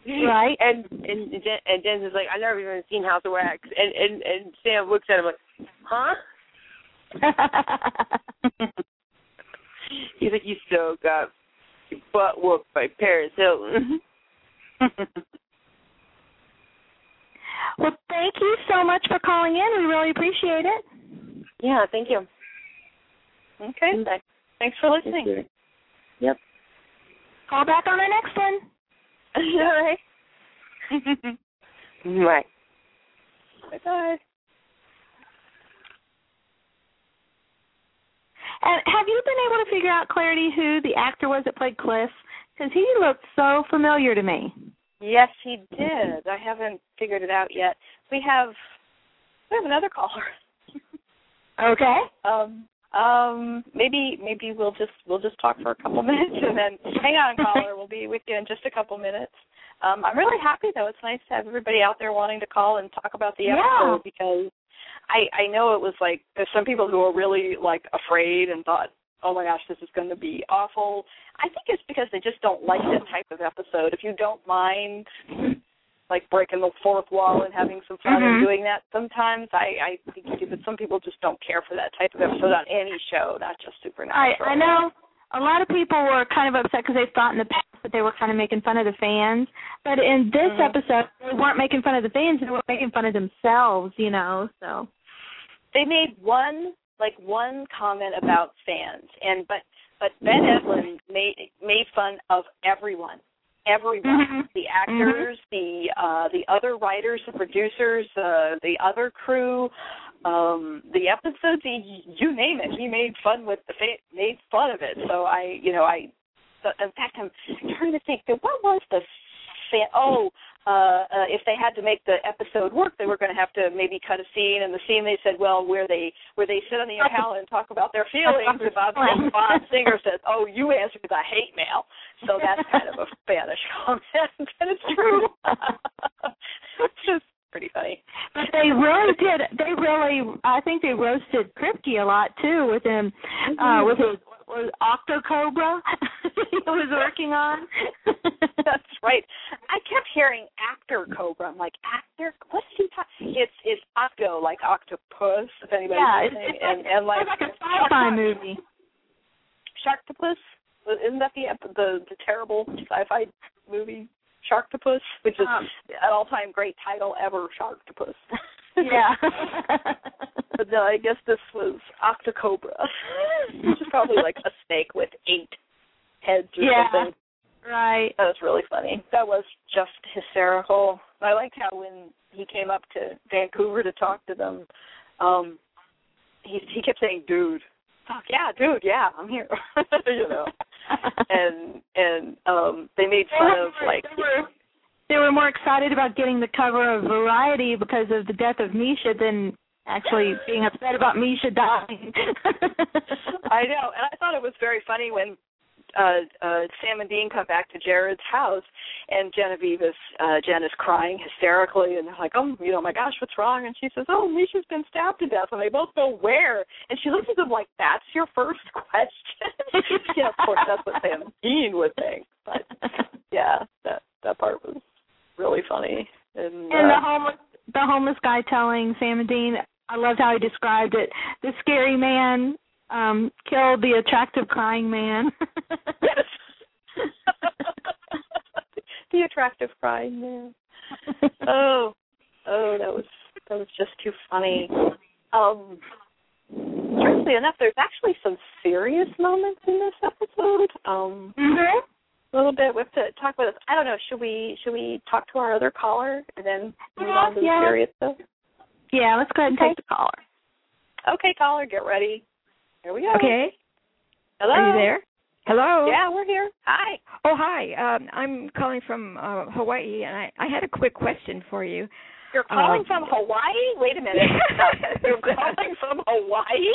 Right. And and Jen, and Jensen's like, I've never even seen House of Wax, and and and Sam looks at him like, huh? He's like, you still got your butt whooped by Paris Hilton. well, thank you so much for calling in. We really appreciate it. yeah, thank you. Okay. Bye. Thanks for listening. Yep. Call back on our next one. All right. Bye. Bye bye. And have you been able to figure out, Clarity, who the actor was that played Cliff? Because he looked so familiar to me. Yes, he did. I haven't figured it out yet. We have we have another caller. Okay. Um um maybe maybe we'll just we'll just talk for a couple minutes and then hang on caller, we'll be with you in just a couple minutes. Um I'm really happy though. It's nice to have everybody out there wanting to call and talk about the Yeah. episode because I I know it was like there's some people who are really like afraid and thought, "Oh my gosh, this is going to be awful." I think it's because they just don't like that type of episode. If you don't mind like breaking the fourth wall and having some fun Mhm. and doing that, sometimes I I think you do, but some people just don't care for that type of episode on any show, not just Supernatural. I. I know a lot of people were kind of upset because they thought in the past that they were kind of making fun of the fans, but in this Mhm. episode they weren't making fun of the fans; they were making fun of themselves. You know, so. they made one like one comment about fans and but but Ben Edlund made made fun of everyone. Everyone. Mhm. The actors, the uh the other writers, the producers, uh the other crew, um the episodes he, you name it. He made fun with the fa- made fun of it. So I you know, I in fact, I'm trying to think. What was the fan? Oh, uh, uh, if they had to make the episode work, they were going to have to maybe cut a scene. And the scene they said, well, where they where they sit on the Impala and talk about their feelings. And Bob, Bob Singer says, "Oh, you answered the hate mail." So that's kind of a Spanish comment, and it's true. it's just pretty funny. But they really did. They really, I think they roasted Kripke a lot too with him, uh, with his was Octocobra he was working on. That's right. I kept hearing actor Cobra. I'm like actor. What's he talking? It's it's Octo like octopus. If anybody's yeah, listening, it's, and and like, like a sci-fi movie. Sharktopus. Isn't that the the the terrible sci-fi movie Sharktopus, which is Um, an all-time great title ever, Sharktopus. yeah. but no, I guess this was Octocobra, which is probably like a snake with eight heads or Yeah. something. right. That was really funny. That was just hysterical. I liked how when he came up to Vancouver to talk to them, um, he he kept saying, "Dude." Fuck yeah, dude, yeah, I'm here. you know. And and um they made fun of like they were, they were more excited about getting the cover of Variety because of the death of Misha than actually being upset about Misha dying. I know, and I thought it was very funny when uh uh Sam and Dean come back to Jared's house and Genevieve is uh Jen is crying hysterically and they're like, Oh, you know, my gosh, what's wrong? And she says, Oh, Misha's been stabbed to death and they both go, Where? And she looks at them like, That's your first question Yeah, of course that's what Sam and Dean would think. But yeah, that that part was really funny. And, And the uh, homeless the homeless guy telling Sam and Dean, I loved how he described it. The scary man um killed the attractive crying man. Yes. the attractive crying man. oh, oh, that was that was just too funny. Um, strangely enough, there's actually some serious moments in this episode. Um, mhm. a little bit. We have to talk about this. I don't know. Should we should we talk to our other caller and then move on to the Yeah. serious stuff? Yeah, let's go ahead and Okay. take the caller. Okay, caller, get ready. Here we go. Okay. Hello. Are you there? Hello. Yeah, we're here. Hi. Oh, hi. Um, I'm calling from uh, Hawaii, and I, I had a quick question for you. You're calling Um, from Hawaii? Wait a minute. You're calling from Hawaii?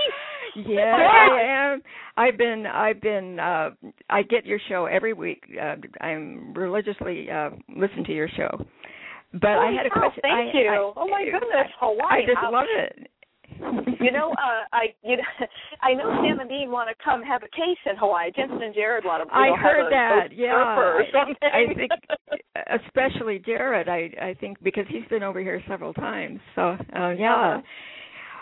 Yeah, I am. I've been. I've been. Uh, I get your show every week. Uh, I'm religiously uh, listen to your show. But I Oh, had a question. Thank I, you. I, oh my goodness, Hawaii. I just love it. You know, uh, I you know, I know Sam and Dean want to come have a case in Hawaii. Jensen and Jared want to. You I know, heard that. Yeah, I- I think especially Jared. I I think because he's been over here several times. So uh, yeah.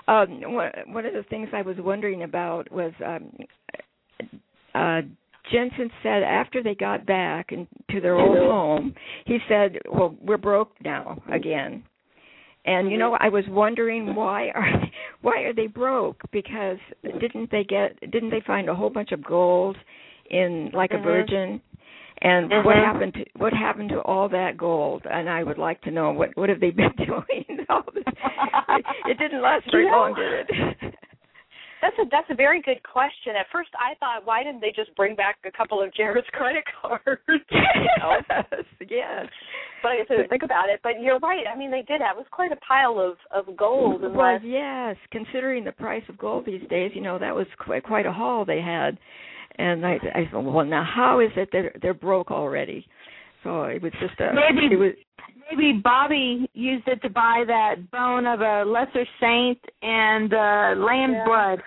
Um, one one of the things I was wondering about was um, uh, Jensen said after they got back and to their old home, he said, "Well, we're broke now again." And you know, I was wondering why are why are they broke? Because didn't they get didn't they find a whole bunch of gold in like a Mhm. virgin? And what Mhm. happened to what happened to all that gold? And I would like to know what what have they been doing? it, it didn't last very You know, long, did it? That's a that's a very good question. At first, I thought, why didn't they just bring back a couple of Jared's credit cards? know? Oh, yes, yes. But I didn't think about it. But you're right. I mean, they did have it was quite a pile of of gold. Well, Unless, yes, considering the price of gold these days, you know that was quite quite a haul they had, and I I thought, well, now how is it they're they're broke already? So it was just a Maybe- it was Maybe Bobby used it to buy that bone of a lesser saint and uh lamb Yeah. blood.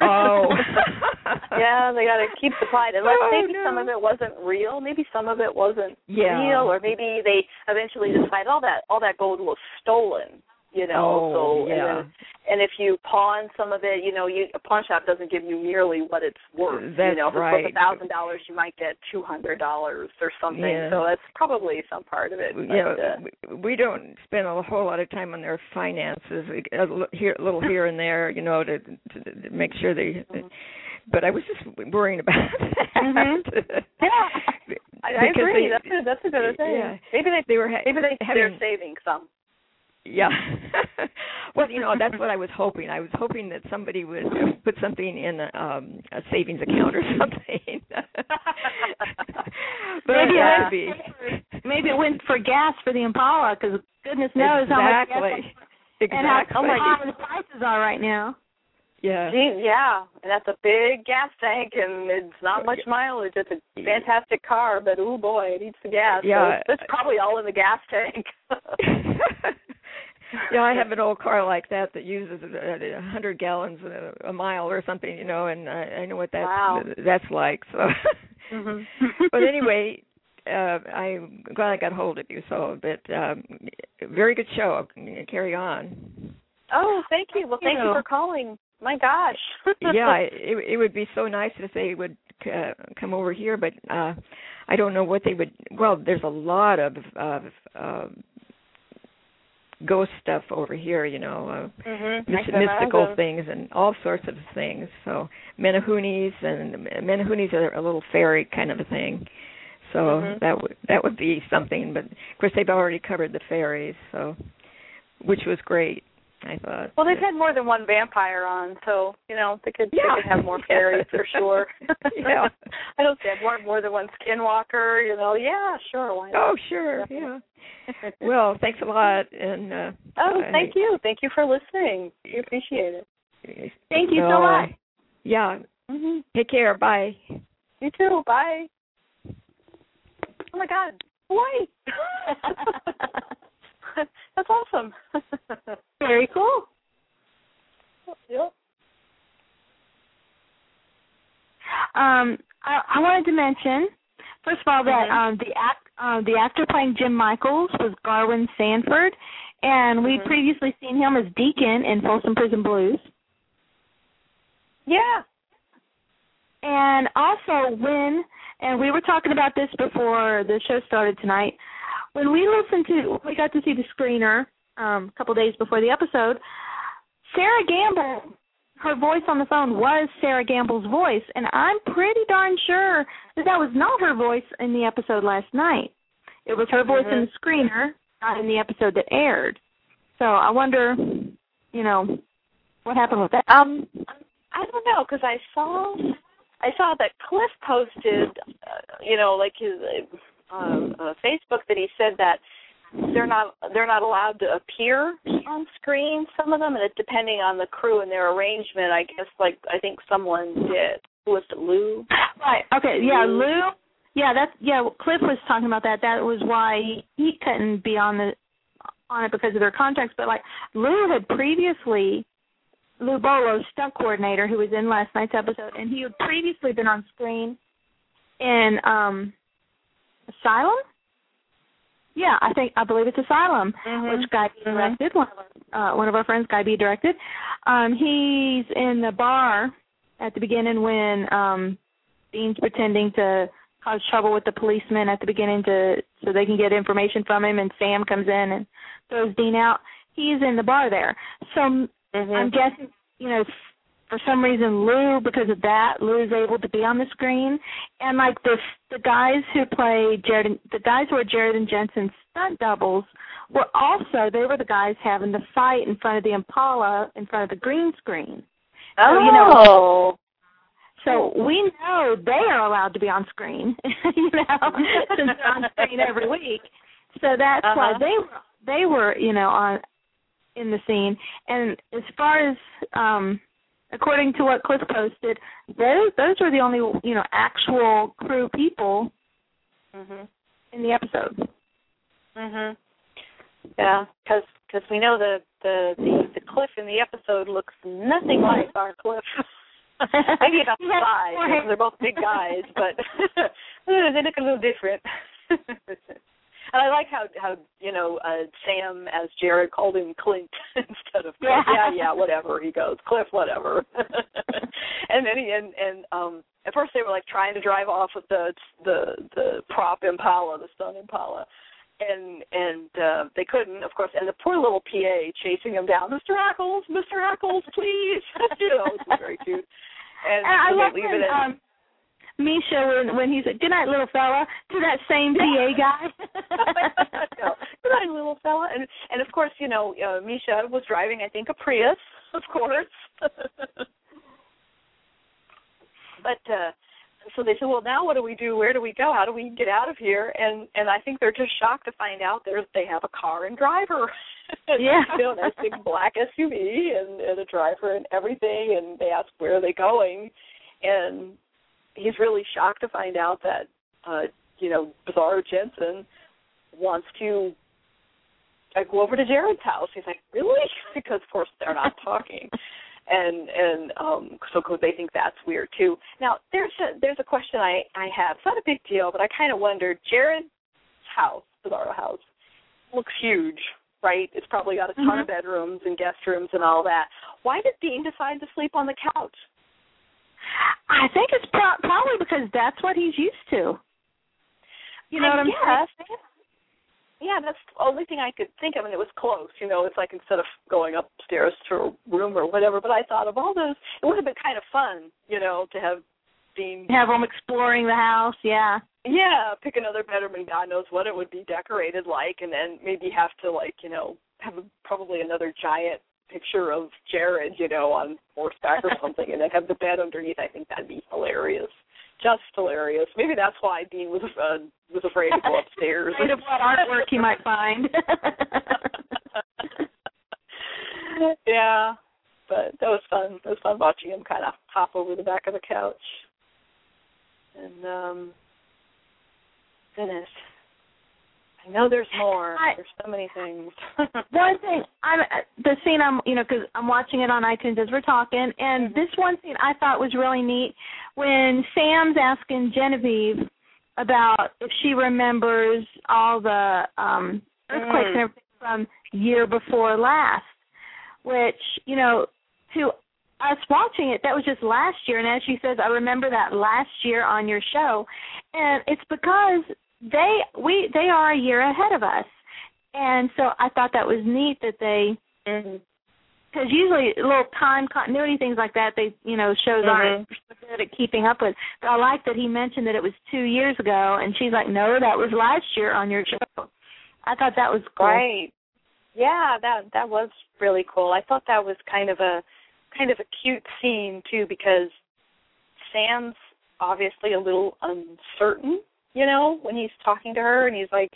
oh yeah, they got to keep the pride. Unless Oh, maybe no. some of it wasn't real. Maybe some of it wasn't Yeah. real, or maybe they eventually decided all that all that gold was stolen. You know, Oh, so yeah. and, then, and if you pawn some of it, you know, you a pawn shop doesn't give you nearly what it's worth. you That's know, if right. it's worth a thousand dollars, you might get two hundred dollars or something. Yeah. So that's probably some part of it. you but, know, uh, we- don't spend a whole lot of time on their finances, a li- here, a little here and there, you know, to, to, to make sure they. Mhm. But I was just worrying about that. Mhm. Yeah. I, I agree. they- that's a that's a good thing. yeah. Maybe they They were ha- maybe they having they're saving some. Yeah. well, you know, that's what I was hoping. I was hoping that somebody would put something in a, um, a savings account or something. but maybe yeah. it went for, maybe it went for gas for the Impala because goodness knows how much gas exactly. and how, Exactly. how high the prices are right now. yeah. Gee, yeah, and that's a big gas tank, and it's not much mileage. It's a fantastic car, but oh boy, it eats the gas. so Yeah. it's probably all in the gas tank. yeah, I have an old car like that that uses a, a hundred gallons a, a mile or something, you know, and I, I know what that's Wow. that's like. So, hmm but anyway, uh, I'm glad I got hold of you. So, but um, very good show. Carry on. Oh, thank you. Well, thank you you. for calling. My gosh. yeah, it it would be so nice if they would uh, come over here, but uh I don't know what they would. Well, there's a lot of of uh, ghost stuff over here, you know, uh, Mhm. mys- mystical imagine. things and all sorts of things. So Menehunes and Menehunes are a little fairy kind of a thing. So Mhm. that would that would be something. But of course, they've already covered the fairies, so which was great. I thought. Well, they've had more than one vampire on, so you know they could Yeah. they could have more fairies for sure. Yeah. I don't say more more than one skinwalker. You know, yeah, sure, why not? Oh, sure. Yeah. Well, thanks a lot, and uh, oh, I- thank you, thank you for listening. We appreciate it. Thank you so So, much. Yeah. hmm Take care. Bye. You too. Bye. Oh my God, Hawaii. That's awesome. Very cool. yep. Um, I, I wanted to mention, first of all, that Mhm. um, the act uh, the actor playing Jim Michaels was Garwin Sanford, and we'd Mhm. previously seen him as Deacon in Folsom Prison Blues. Yeah. And also when and we were talking about this before the show started tonight. When we listened to we got to see the screener um a couple days before the episode, Sera Gamble her voice on the phone was Sera Gamble's voice and I'm pretty darn sure that that was not her voice in the episode last night. It was her voice in the screener, not in the episode that aired. So I wonder, you know, what happened with that. Um, I don't know because I saw I saw that Cliff posted, uh, you know, like his uh, uh, Facebook that he said that they're not they're not allowed to appear on screen. Some of them, and it depending on the crew and their arrangement. I guess like I think someone did. Who was it? Lou. Right. Okay. Yeah, Lou. Yeah, that's yeah. Cliff was talking about that. That was why he, couldn't be on the on it because of their contracts. But like Lou had previously, Lou Bollo, stunt coordinator, who was in last night's episode, and he had previously been on screen in um Asylum. Yeah, I think I believe it's Asylum, Mhm. which Guy Bee Mhm. directed. One of our, uh, one of our friends, Guy Bee directed. Um, he's in the bar at the beginning when um Dean's pretending to cause trouble with the policeman at the beginning to so they can get information from him and Sam comes in and throws Dean out. He's in the bar there. So Mm-hmm. I'm guessing, you know, for some reason Lou because of that, Lou's able to be on the screen. And like the the guys who play Jared and, the guys who are Jared and Jensen's stunt doubles were also they were the guys having the fight in front of the Impala in front of the green screen. oh, you know- So we know they are allowed to be on screen, you know, since they're on screen every week. So that's why Uh-huh. they were they were, you know, on in the scene. And as far as um according to what Cliff posted, those those were the only, you know, actual crew people Mhm. in the episode. Mhm. Yeah, because cause we know the, the the the Cliff in the episode looks nothing like our Cliff. Maybe about the He size. more because hair. They're both big guys, but they look a little different. and I like how how you know uh Sam as Jared called him Clint instead of Cliff. Yeah. yeah, yeah, whatever. He goes Cliff, whatever. and then he and and um at first they were like trying to drive off with the the the prop Impala, the Stun Impala and and uh they couldn't, of course. And the poor little PA chasing him down, Mr. Ackles, Mr. Ackles, please. you know, it was very cute. And, And I love when um Misha when when he said, Good night little fella to that same PA guy. good night, little fella. And and of course, you know, uh, Misha was driving, I think, a Prius, of course. but uh so they said, well, now what do we do? Where do we go? How do we get out of here? And and I think they're just shocked to find out there's they have a car and driver. Yeah. you know, nice big black SUV and, and a driver and everything. And they ask where are they going, and he's really shocked to find out that uh, you know Bizarro Jensen wants to I go over to Jared's house. He's like, really? because of course they're not talking, and and um so cause they think that's weird too. Now there's a there's a question I I have. It's not a big deal, but I kind of wondered. Jared's house, Bizarro house, looks huge, right? It's probably got a ton Mhm. of bedrooms and guest rooms and all that. Why did Dean decide to sleep on the couch? I think it's pro- probably because that's what he's used to. You know I what I'm saying? Yeah, that's the only thing I could think of, and it was close. You know, it's like instead of going upstairs to a room or whatever. But I thought of all those, it would have been kind of fun, you know, to have Dean, Have him exploring the house. Yeah. yeah, pick another bedroom, and God knows what it would be decorated like, and then maybe have to like, you know, have a, probably another giant picture of Jared, you know, on horseback or something, and then have the bed underneath. I think that'd be hilarious, just hilarious. Maybe that's why Dean was uh, was afraid to go upstairs. Afraid of what artwork he might find. yeah, but that was fun. It was fun watching him kind of hop over the back of the couch. And um goodness, I know there's more. I- there's so many things. one thing I'm the scene I'm you know because I'm watching it on iTunes as we're talking, and this one scene I thought was really neat when Sam's asking Genevieve about if she remembers all the um earthquakes and Mm. everything from year before last, which you know to us watching it that was just last year, and as she says, I remember that last year on your show, and it's because they we they are a year ahead of us and so I thought that was neat that they Mhm. because usually little time continuity things like that they you know shows aren't good at keeping up with. But I like that he mentioned that it was two years ago, and she's like, no, that was last year on your show. I thought that was cool. Right. Yeah, that that was really cool. I thought that was kind of a kind of a cute scene too because Sam's obviously a little uncertain, you know, when he's talking to her and he's like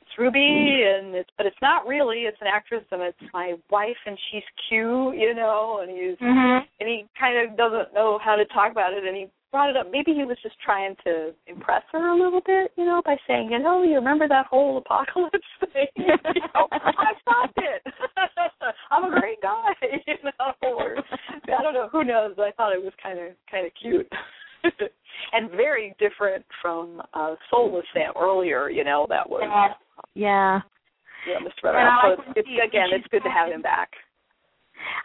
it's Ruby and it's but it's not really, it's an actress and it's my wife and she's cute, you know, and he's Mhm. and he kind of doesn't know how to talk about it and he brought it up. Maybe he was just trying to impress her a little bit you know by saying you know you remember that whole apocalypse thing? You know i stopped it. I'm a great guy you know or i don't know who knows i thought it was kind of kind of cute and very different from uh soulless sam earlier you know that was Yeah. yeah mr Red And so it's, it's again it's good to have him back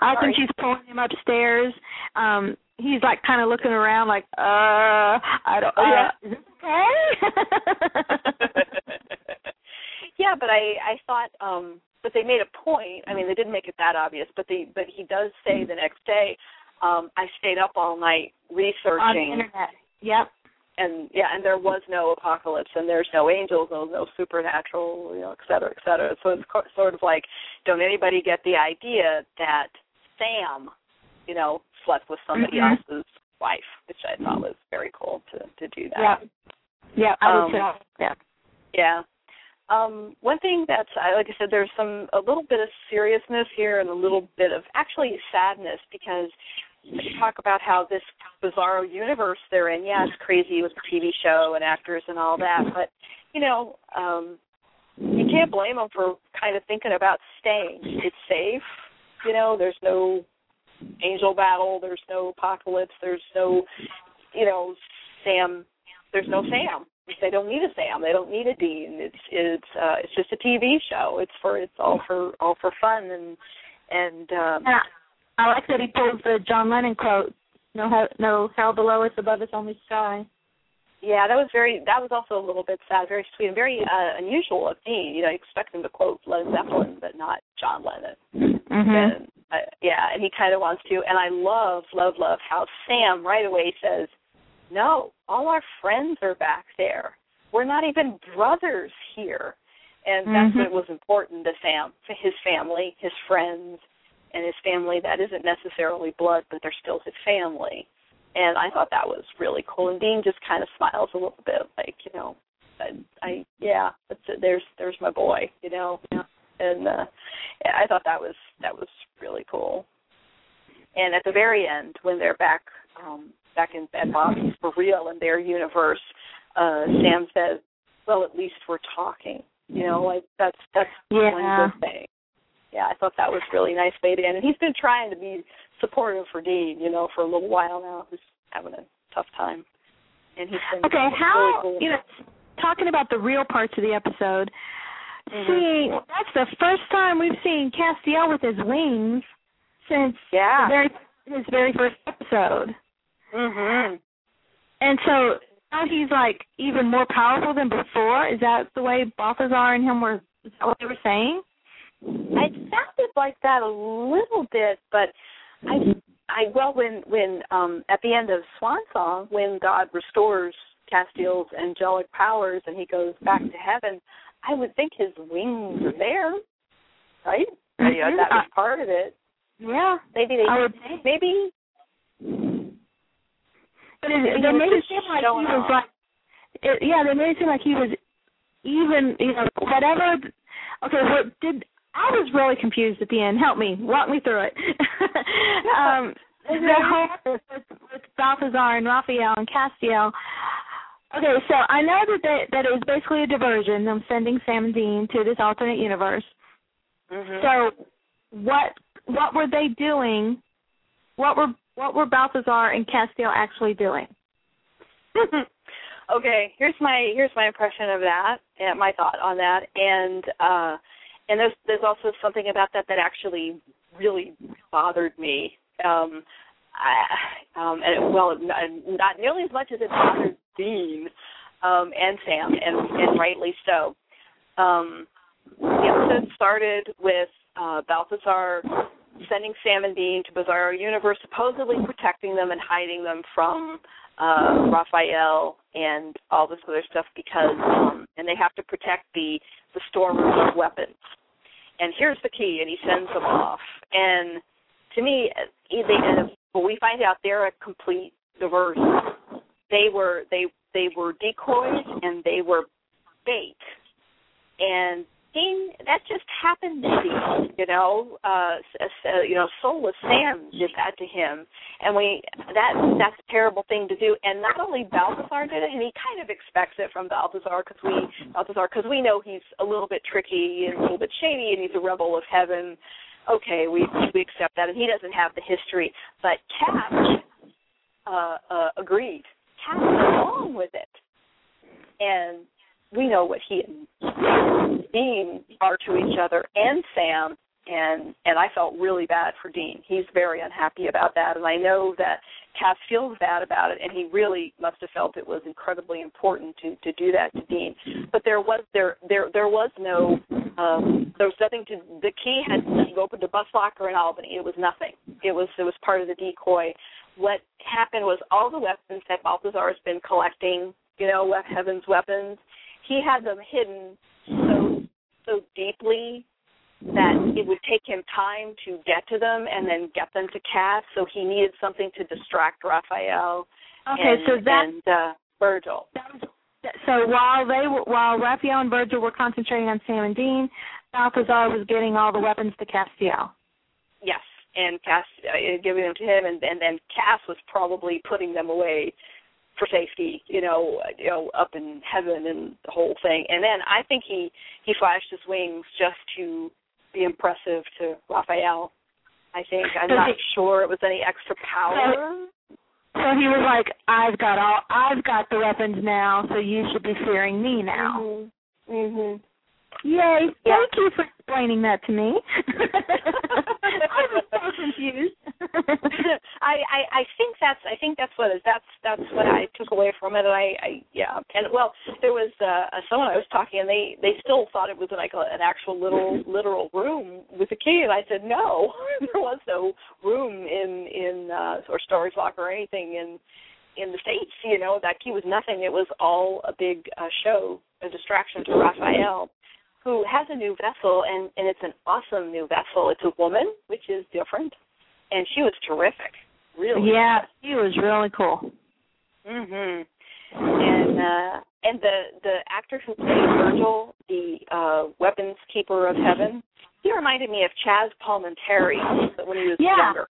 I when she's pulling him upstairs. Um, he's like kind of looking around, like, uh, I don't. Oh, yeah. Uh, this okay? yeah, but I I thought um but they made a point. I mean, they didn't make it that obvious, but they but he does say the next day, um I stayed up all night researching On the internet. Yep. and yeah, and there was no apocalypse and there's no angels, no no supernatural, you know, et cetera, et cetera. So it's co- sort of like don't anybody get the idea that Sam, you know, slept with somebody Mhm. else's wife, which I thought was very cool to to do that. Yep. Yeah, I Um, would say yeah. Yeah. Um, one thing that's like I said, there's some a little bit of seriousness here and a little bit of actually sadness because you talk about how this bizarro universe they're in. Yeah, it's crazy with the TV show and actors and all that, but you know, um, you can't blame them for kind of thinking about staying. It's safe. You know, there's no angel battle. There's no apocalypse. There's no, you know, Sam. There's no Sam. They don't need a Sam. They don't need a Dean. It's it's uh, it's just a TV show. It's for it's all for all for fun and and um, And I, I like that he pulls the John Lennon quote. No, hell, no hell below us, above us only sky. yeah, that was very that was also a little bit sad, very sweet, and very uh, unusual of Dean. You know, you expect him to quote Led Zeppelin, but not John Lennon. Mm-hmm. And uh, yeah, and he kind of wants to. And I love, love, love how Sam right away says, "No, all our friends are back there. We're not even brothers here." And that's Mhm. what was important to Sam, to his family, his friends, and his family that isn't necessarily blood, but they're still his family. and I thought that was really cool. And Dean just kind of smiles a little bit, like you know, I, I yeah, that's it. there's there's my boy, you know, and uh, I thought that was that was really cool. And at the very end, when they're back um, back in Bad Bobby's for real in their universe, uh, Sam says, "Well, at least we're talking." You know, like that's that's yeah. one good thing. Yeah, I thought that was really nice way to end. And he's been trying to be supportive for Dean, you know, for a little while now, who's having a tough time. And he's been okay. How really cool. you know, talking about the real parts of the episode. Mhm. Seeing that's the first time we've seen Castiel with his wings since Yeah. very his very first episode. Mhm. And so now he's like even more powerful than before. Is that the way Balthazar and him were? Is that what they were saying? It sounded like that a little bit, but I, I well, when when um at the end of Swan Song, when God restores Castiel's angelic powers and he goes back to heaven, I would think his wings are there, right? Yeah, that was part of it. Yeah, Maybe they, I would maybe But it, they he made it seem like he was off. like, it, yeah, they made it seem like he was even, you know, whatever. Okay, what did I was really confused at the end. Help me, walk me through it. um, the whole with, with Balthazar and Raphael and Castiel. Okay, so I know that they, that it was basically a diversion, them sending Sam and Dean to this alternate universe. Mhm. So, what what were they doing? What were what were Balthazar and Castiel actually doing? okay, here's my here's my impression of that and my thought on that, and uh, and there's there's also something about that that actually really bothered me. Um, I, um, and it, well, not, not nearly as much as it bothered Dean um, and Sam, and and rightly so. Um, the episode started with uh, Balthazar sending Sam and Dean to Bizarro Universe, supposedly protecting them and hiding them from uh Raphael and all this other stuff because um and they have to protect the the storeroom of weapons. And here's the key and he sends them off. And to me uh, they and but we find out they're a complete diversion. They were they they were decoys and they were bait. And That just happened to be, you know, uh, uh, you know, soulless Sam did that to him, and we that that's a terrible thing to do. And not only Balthazar did it, and he kind of expects it from Balthazar because we Balthazar because we know he's a little bit tricky and a little bit shady, and he's a rebel of heaven. Okay, we we accept that, and he doesn't have the history, but Cap uh, uh, agreed. Cap went along with it, and we know what he and Dean are to each other and Sam and and I felt really bad for Dean. He's very unhappy about that and I know that Cass feels bad about it and he really must have felt it was incredibly important to to do that to Dean. But there was there there there was no um there was nothing to the key had to be opened a bus locker in Albany. It was nothing. It was it was part of the decoy. What happened was all the weapons that Balthazar has been collecting, you know, Heaven's weapons, he had them hidden so so deeply that it would take him time to get to them and then get them to Cass. So he needed something to distract Raphael Okay, and, so that, and uh, Virgil. that was, so while they were, while Raphael and Virgil were concentrating on Sam and Dean, Balthazar was getting all the weapons to Castiel. Yes, and Cass uh, giving them to him, and, and then Cass was probably putting them away for safety, you know, you know, up in heaven and the whole thing. And then I think he he flashed his wings just to be impressive to Raphael. I think I'm not sure it was any extra power. So he was like, "I've got all, I've got the weapons now, so you should be fearing me now." Mhm. Mhm. Yay! Yeah. Thank you for explaining that to me. I was so confused. I, I I think that's I think that's what is that's that's what I took away from it. And I, I yeah. And well, there was uh, someone I was talking, and they they still thought it was like a, an actual little literal room with a key, and I said no, there was no room in in uh, or storage locker or anything in in the states. You know that key was nothing. It was all a big uh, show, a distraction to Raphael who has a new vessel and and it's an awesome new vessel. It's a woman, which is different, and she was terrific. Really. Yeah, he was really cool. Mhm. And uh and the the actor who played Virgil, the uh weapons keeper of heaven, he reminded me of Chaz Palminteri when he was Yeah. younger.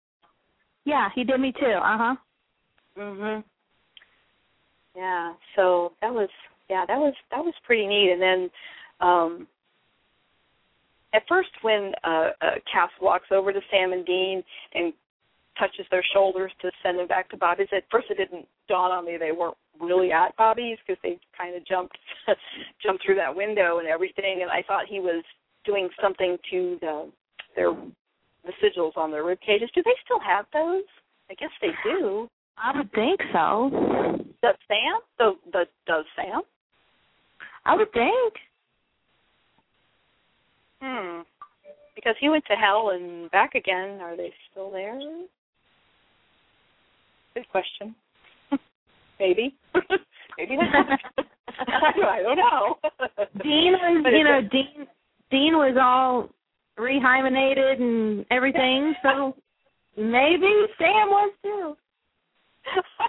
Yeah, he did me too. Uh huh. Mhm. Yeah. So that was yeah that was that was pretty neat. And then um at first when uh, uh Cass walks over to Sam and Dean and touches their shoulders to send them back to Bobby's, at first it didn't dawn on me they weren't really at Bobby's because they kind of jumped jumped through that window and everything. And I thought he was doing something to the their the sigils on their rib cages. Do they still have those? I guess they do. I would think so. Does Sam? The, the does Sam? I would think. Hmm. Because he went to hell and back again. Are they still there? Good question. Maybe. Maybe not. I don't know. Dean was, you know, Dean Dean was all rehymenated and everything, so maybe Sam was too. I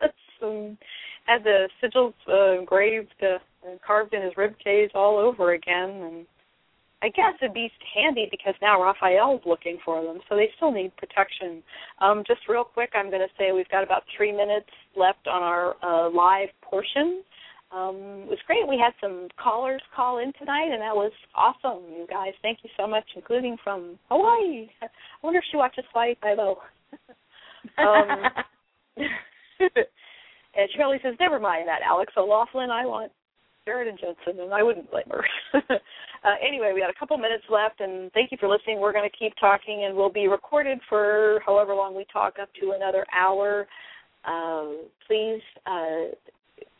guess. Um, had the sigils uh, engraved, uh, carved in his rib cage all over again, and I guess it'd be handy because now Raphael's looking for them, so they still need protection. Um, just real quick, I'm going to say we've got about three minutes left on our uh, live portion. Um, it was great. We had some callers call in tonight, and that was awesome, you guys. Thank you so much, including from Hawaii. I wonder if she watches Hawaii Five-O. um, and Shirley says, "Never mind that, Alex O'Loughlin. I want And Jensen, and I wouldn't blame her." uh, anyway, we got a couple minutes left, and thank you for listening. We're going to keep talking, and we'll be recorded for however long we talk, up to another hour. Um, please uh,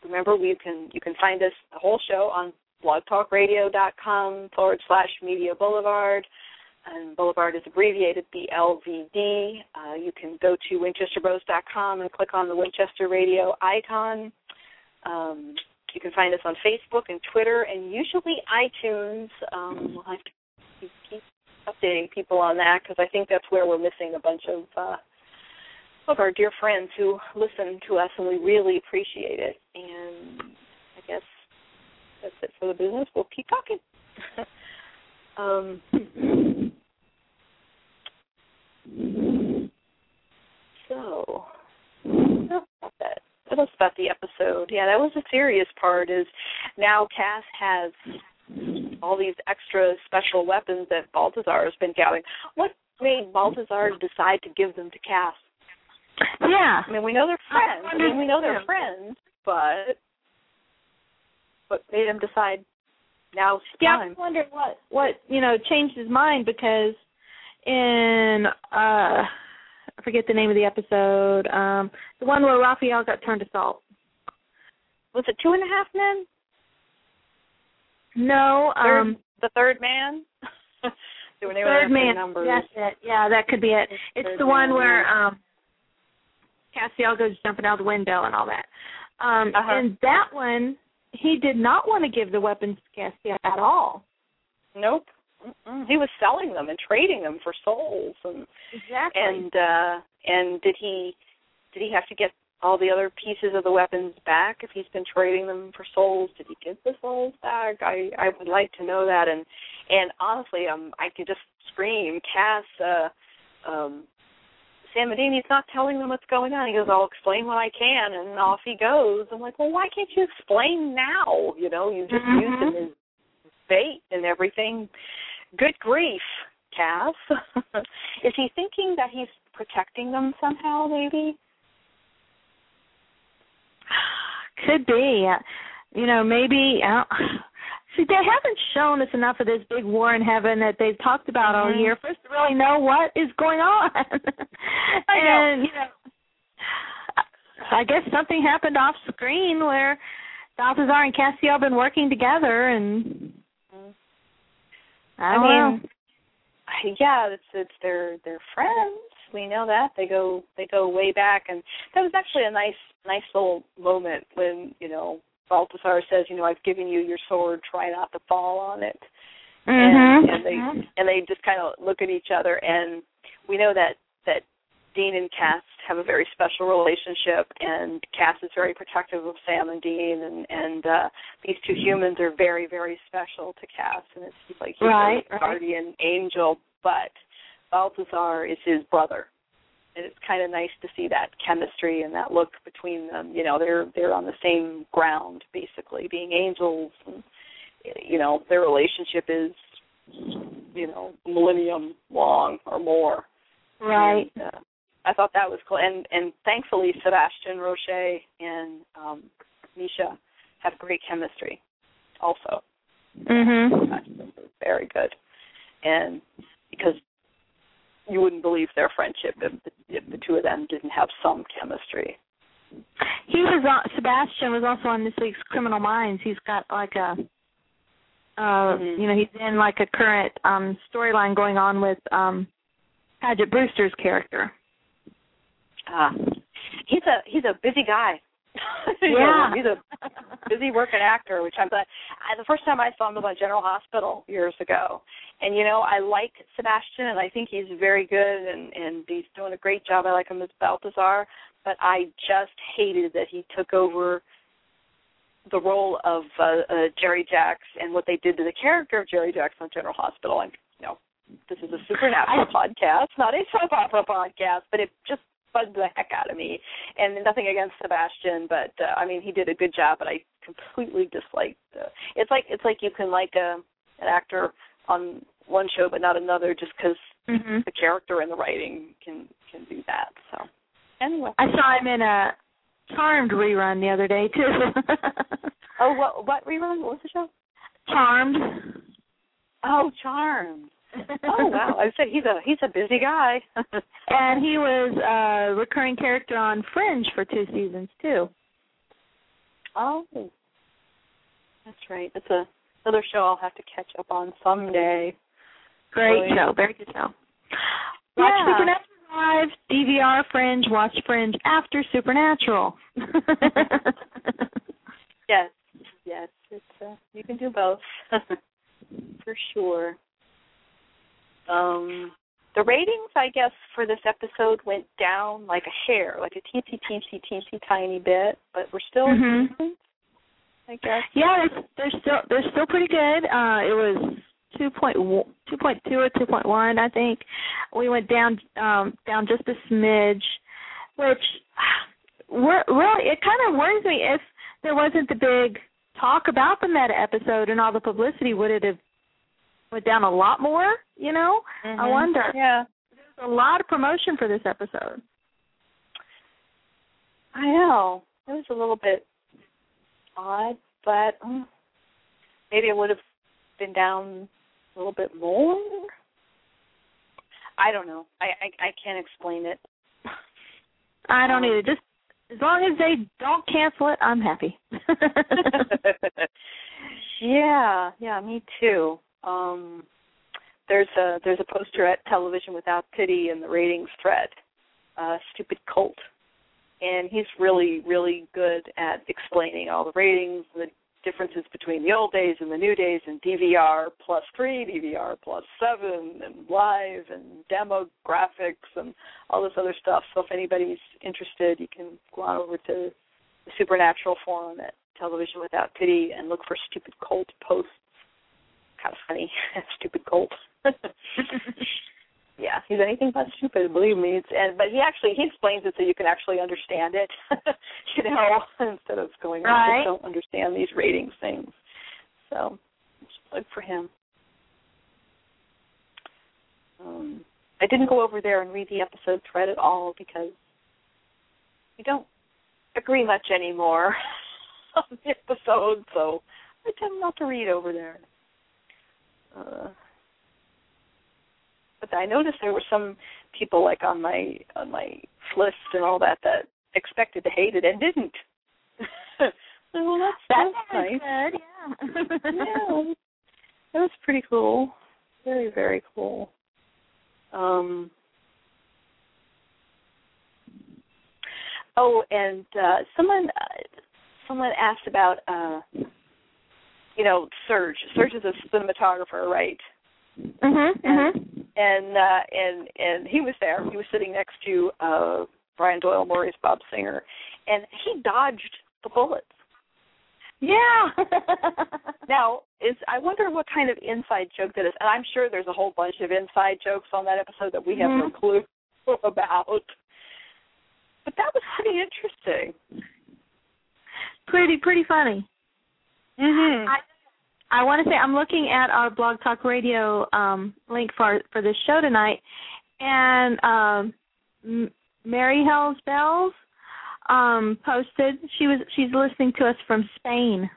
remember, you can you can find us the whole show on blogtalkradio.com forward slash Media Boulevard and Boulevard is abbreviated BLVD. Uh, you can go to winchesterbros.com and click on the Winchester Radio icon. Um, you can find us on Facebook and Twitter and usually iTunes. Um, we'll have to keep, updating people on that because I think that's where we're missing a bunch of uh, of our dear friends who listen to us, and we really appreciate it. And I guess that's it for the business. We'll keep talking. um, so, enough about about the episode. Yeah, that was the serious part. Is now Cass has all these extra special weapons that Balthazar has been gathering. What made Balthazar decide to give them to Cass? Yeah. I mean, we know they're friends. I mean, we know they're friends, but what made him decide the Yeah, time? I wonder what what you know changed his mind because in uh I forget the name of the episode, um the one where Raphael got turned to salt. Was it Two and a Half Men? No, Third, um the Third Man. They were- they were Third Man. That's it. Yeah, that could be it. It's Third the one Man, where um Castiel goes jumping out the window and all that. Um Uh-huh. and that one he did not want to give the weapons to Castiel at all. Nope. Mm-mm. He was selling them and trading them for souls, and Exactly. and uh and did he did he have to get all the other pieces of the weapons back if he's been trading them for souls did he get the souls back i i would like to know that and and honestly um i could just scream cass uh um Samadini's not telling them what's going on. He goes, I'll explain when I can, and off he goes. I'm like, well, why can't you explain now? You know, you just Mhm. used him as bait and everything. Good grief, Cass. Is he thinking that he's protecting them somehow, maybe? Could be. You know, maybe. Uh, see, they haven't shown us enough of this big war in heaven that they've talked about all Mhm. year for us to really know what is going on. I know. and you know, I guess something happened off screen where Balthazar and Cassio have been working together, and I, I don't know. mean, yeah, it's it's their their friends. We know that they go they go way back, and that was actually a nice nice little moment when you know Balthazar says, you know, I've given you your sword, try not to fall on it. and, Mhm. and they and they just kind of look at each other. And we know that that Dean and Cass have a very special relationship, and Cass is very protective of Sam and Dean, and and uh, these two humans are very very special to Cass, and it's like he's right, a guardian angel, but Balthazar is his brother, and it's kind of nice to see that chemistry and that look between them. You know, they're they're on the same ground basically, being angels. And, you know, their relationship is you know millennium long or more. Right. And, uh, I thought that was cool, and and thankfully Sebastian Roche and um, Misha have great chemistry, also. Mhm. Very good, and because you wouldn't believe their friendship if the, if the two of them didn't have some chemistry. He was on Sebastian was also on this week's Criminal Minds. He's got like a uh Mhm. you know, he's in like a current um storyline going on with um Paget Brewster's character. Ah, he's a he's a busy guy. Yeah. know, he's a busy working actor, which I'm glad. I, the first time I saw him was on General Hospital years ago, and you know I like Sebastian, and I think he's very good, and and he's doing a great job. I like him as Balthazar, but I just hated that he took over the role of uh, uh, Jerry Jacks and what they did to the character of Jerry Jacks on General Hospital. And you know, this is a supernatural podcast, not a soap opera podcast, but it just bugged the heck out of me. And nothing against Sebastian, but uh, I mean, he did a good job. But I completely disliked. Uh, it's like it's like you can like a an actor on one show but not another just because Mhm. the character and the writing can can do that. So anyway, I saw him in a Charmed rerun the other day too. oh what what rerun? What was the show? Charmed. Oh, Charmed. Oh wow! I said he's a he's a busy guy. and he was a recurring character on Fringe for two seasons too. oh, that's right. That's a another show I'll have to catch up on someday. Great show, very good show. Watch Yeah. Supernatural Live, DVR Fringe, watch Fringe after Supernatural. Yes, yes. It's uh, you can do both for sure. Um, the ratings, I guess, for this episode went down like a hair, like a teensy, teensy, teensy, tiny bit, but we're still Mhm. I guess. yeah, they're, they're still they're still pretty good. Uh it was two point two point two or two point one, I think. We went down um down just a smidge, which really it kind of worries me if there wasn't the big talk about the meta episode and all the publicity, would it have went down a lot more? You know, I Mhm. wonder. Yeah, There's a lot of promotion for this episode. I know. It was a little bit odd, but mm, maybe it would have been down a little bit more. I don't know. I I, I can't explain it. I don't Um, either. Just as long as they don't cancel it, I'm happy. yeah, yeah, me too. Um there's a there's a poster at Television Without Pity in the ratings thread. Uh Stupid Cult. And he's really, really good at explaining all the ratings, the differences between the old days and the new days and DVR plus three, DVR plus seven, and live and demographics and all this other stuff. So if anybody's interested, you can go on over to the Supernatural forum at Television Without Pity and look for Stupid Cult posts. Kind of funny, Stupid Cult. yeah, he's anything but stupid, believe me. It's, and but he actually he explains it so you can actually understand it, you know, instead of going, I Right. just don't understand these ratings things. So, good for him. Um, I didn't go over there and read the episode thread at all because we don't agree much anymore on the episode, so I tend not to read over there. Uh, but I noticed there were some people like on my on my list and all that that expected to hate it and didn't. well, that's That's that's nice. good. Yeah. yeah, that was pretty cool. Very very cool. Um. Oh, and uh, someone uh, someone asked about uh, you know Serge. Serge is a cinematographer, right? Mhm. Mhm. and uh and and he was there he was sitting next to uh Brian Doyle Murray's Bob Singer, and he dodged the bullets. Yeah. now, is I wonder what kind of inside joke that is, and I'm sure there's a whole bunch of inside jokes on that episode that we have mm-hmm. no clue about. But that was pretty interesting. Pretty pretty funny. Mhm. I I want to say I'm looking at our Blog Talk Radio um, link for for this show tonight, and um, Mary Hell's Bells um, posted she was she's listening to us from Spain.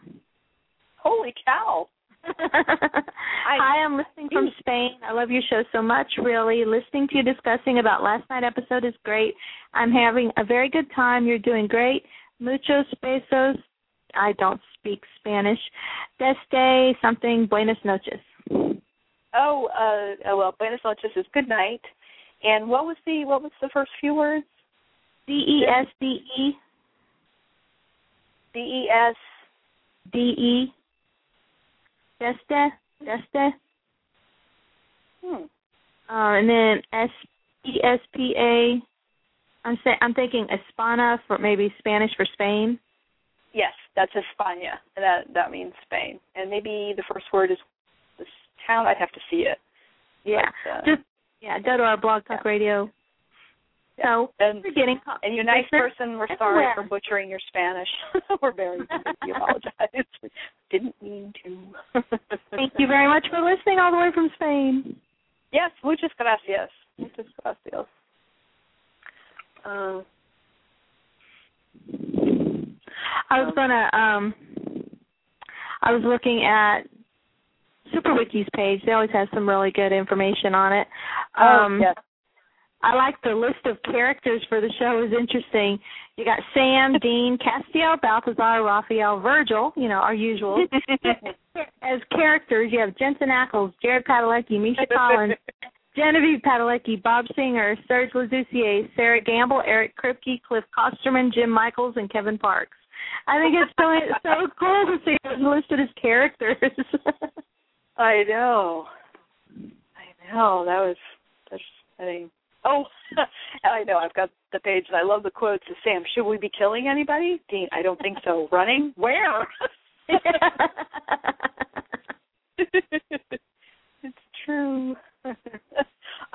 Holy cow! Hi, I'm listening from Spain. I love your show so much, really. Listening to you discussing about last night episode is great. I'm having a very good time. You're doing great. Muchos besos. I don't speak Spanish. Desde something. Buenas noches. Oh, uh, oh, well, buenas noches is good night. And what was the what was the first few words? D E S D E. D E S D E. Desde. Desde. Hmm. Uh, and then S E S P A. I'm say, I'm thinking Espana for maybe Spanish for Spain. Yes, that's España, and that that means Spain. And maybe the first word is this town. I'd have to see it. Yeah, but, uh, just yeah, go to our Blog Talk yeah. Radio. Yeah. So and, we're getting and you're nice person, we're sorry for butchering your Spanish. we're very we apologize. We didn't mean to. Thank you very much for listening all the way from Spain. Yes, muchas gracias. Muchas gracias. Uh, I was gonna um I was looking at SuperWiki's page. They always have some really good information on it. Um oh, yes. I like the list of characters for the show is interesting. You got Sam, Dean, Castiel, Balthazar, Raphael, Virgil, you know, our usual. As characters, you have Jensen Ackles, Jared Padalecki, Misha Collins, Genevieve Padalecki, Bob Singer, Serge Ladouceur, Sera Gamble, Eric Kripke, Cliff Kosterman, Jim Michaels, and Kevin Parks. I think it's so so cool to see them listed as characters. I know. I know. That was that's I mean oh I know, I've got the page and I love the quotes of Sam, should we be killing anybody? Dean, I don't think so. Running? Where? it's true.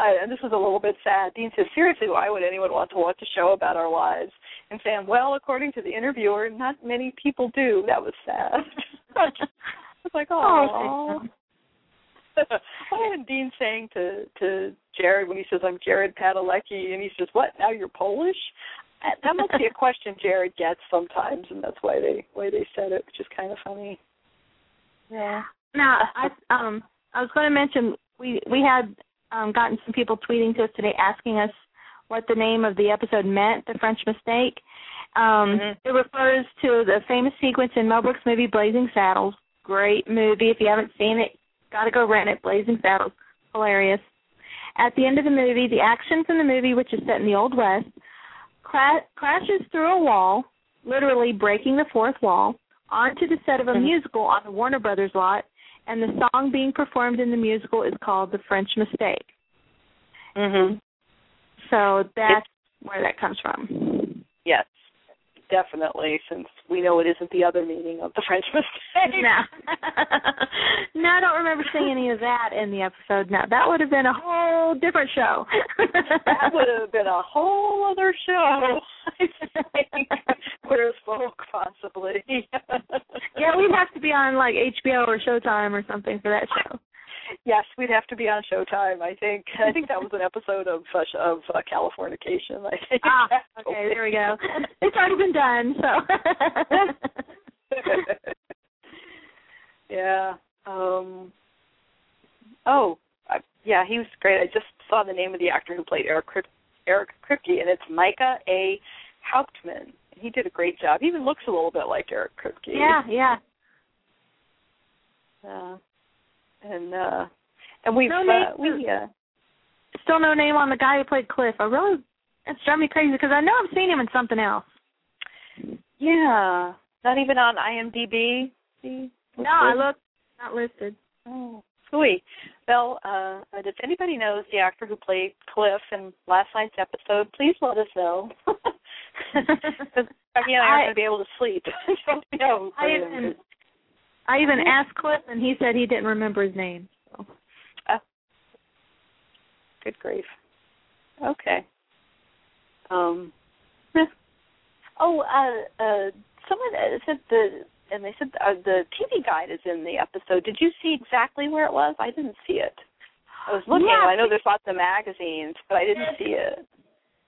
I, and this is a little bit sad. Dean says, seriously, why would anyone want to watch a show about our lives? And Sam, well, according to the interviewer, not many people do. That was sad. it's like, oh. oh, and Dean saying to to Jared when he says, "I'm Jared Padalecki," and he says, "What? Now you're Polish?" That must be a question Jared gets sometimes, and that's why they why they said it, which is kind of funny. Yeah. Now, I um I was going to mention we we had um gotten some people tweeting to us today asking us what the name of the episode meant, the French mistake. Um mm-hmm. It refers to the famous sequence in Mel Brooks' movie Blazing Saddles. Great movie. If you haven't seen it, got to go rent it. Blazing Saddles, hilarious. At the end of the movie, the action from the movie, which is set in the Old West, cra- crashes through a wall, literally breaking the fourth wall, onto the set of a mm-hmm. musical on the Warner Brothers lot, and the song being performed in the musical is called "The French Mistake." Mhm. So that's it's, where that comes from. Yes, definitely, since we know it isn't the other meaning of the French mistake. No. no, I don't remember seeing any of that in the episode. No, that would have been a whole different show. that would have been a whole other show. I think. Where's folk, possibly? yeah, we'd have to be on like HBO or Showtime or something for that show. Yes, we'd have to be on Showtime. I think. I think that was an episode of uh, of uh, Californication. I think. Ah, okay, there we go. It's already been done, so. yeah. Um. Oh, I, yeah, he was great. I just saw the name of the actor who played Eric Eric Kripke, and it's Micah A. Hauptman. He did a great job. He even looks a little bit like Eric Kripke. Yeah, yeah. Uh, and uh and we've no uh, we uh still no name on the guy who played Cliff. I really that's driving me crazy because I know I've seen him in something else. Yeah, not even on IMDb. See? No, I looked not listed. Oh, sweet. Well, uh, if anybody knows the actor who played Cliff in last night's episode, please let us know. Because Becky and I aren't going to be able to sleep. no, I even I even asked Cliff, and he said he didn't remember his name. So. Uh, good grief. Okay. Um. Oh, uh, uh, someone uh, said the and they said uh, the TV guide is in the episode. Did you see exactly where it was? I didn't see it. I was looking. Yeah, I know there's lots of magazines, but I didn't see it.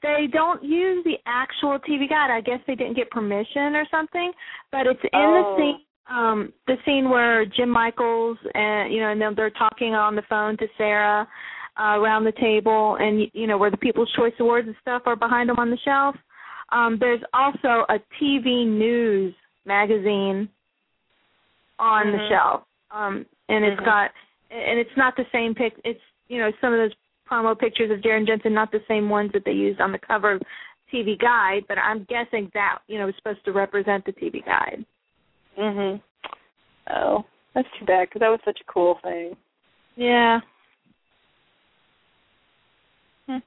They don't use the actual TV guide. I guess they didn't get permission or something. But it's in Oh. the scene, um, the scene where Jim Michaels and you know, and then they're talking on the phone to Sera uh, around the table, and you know where the People's Choice Awards and stuff are behind them on the shelf. Um, there's also a TV news magazine on the Mhm. shelf, um, and it's Mhm. got and it's not the same pic. It's you know some of those promo pictures of Jared Jensen, not the same ones that they used on the cover of TV Guide, but I'm guessing that you know was supposed to represent the TV Guide. Mhm. Oh, that's too bad because that was such a cool thing. Yeah. Hmm.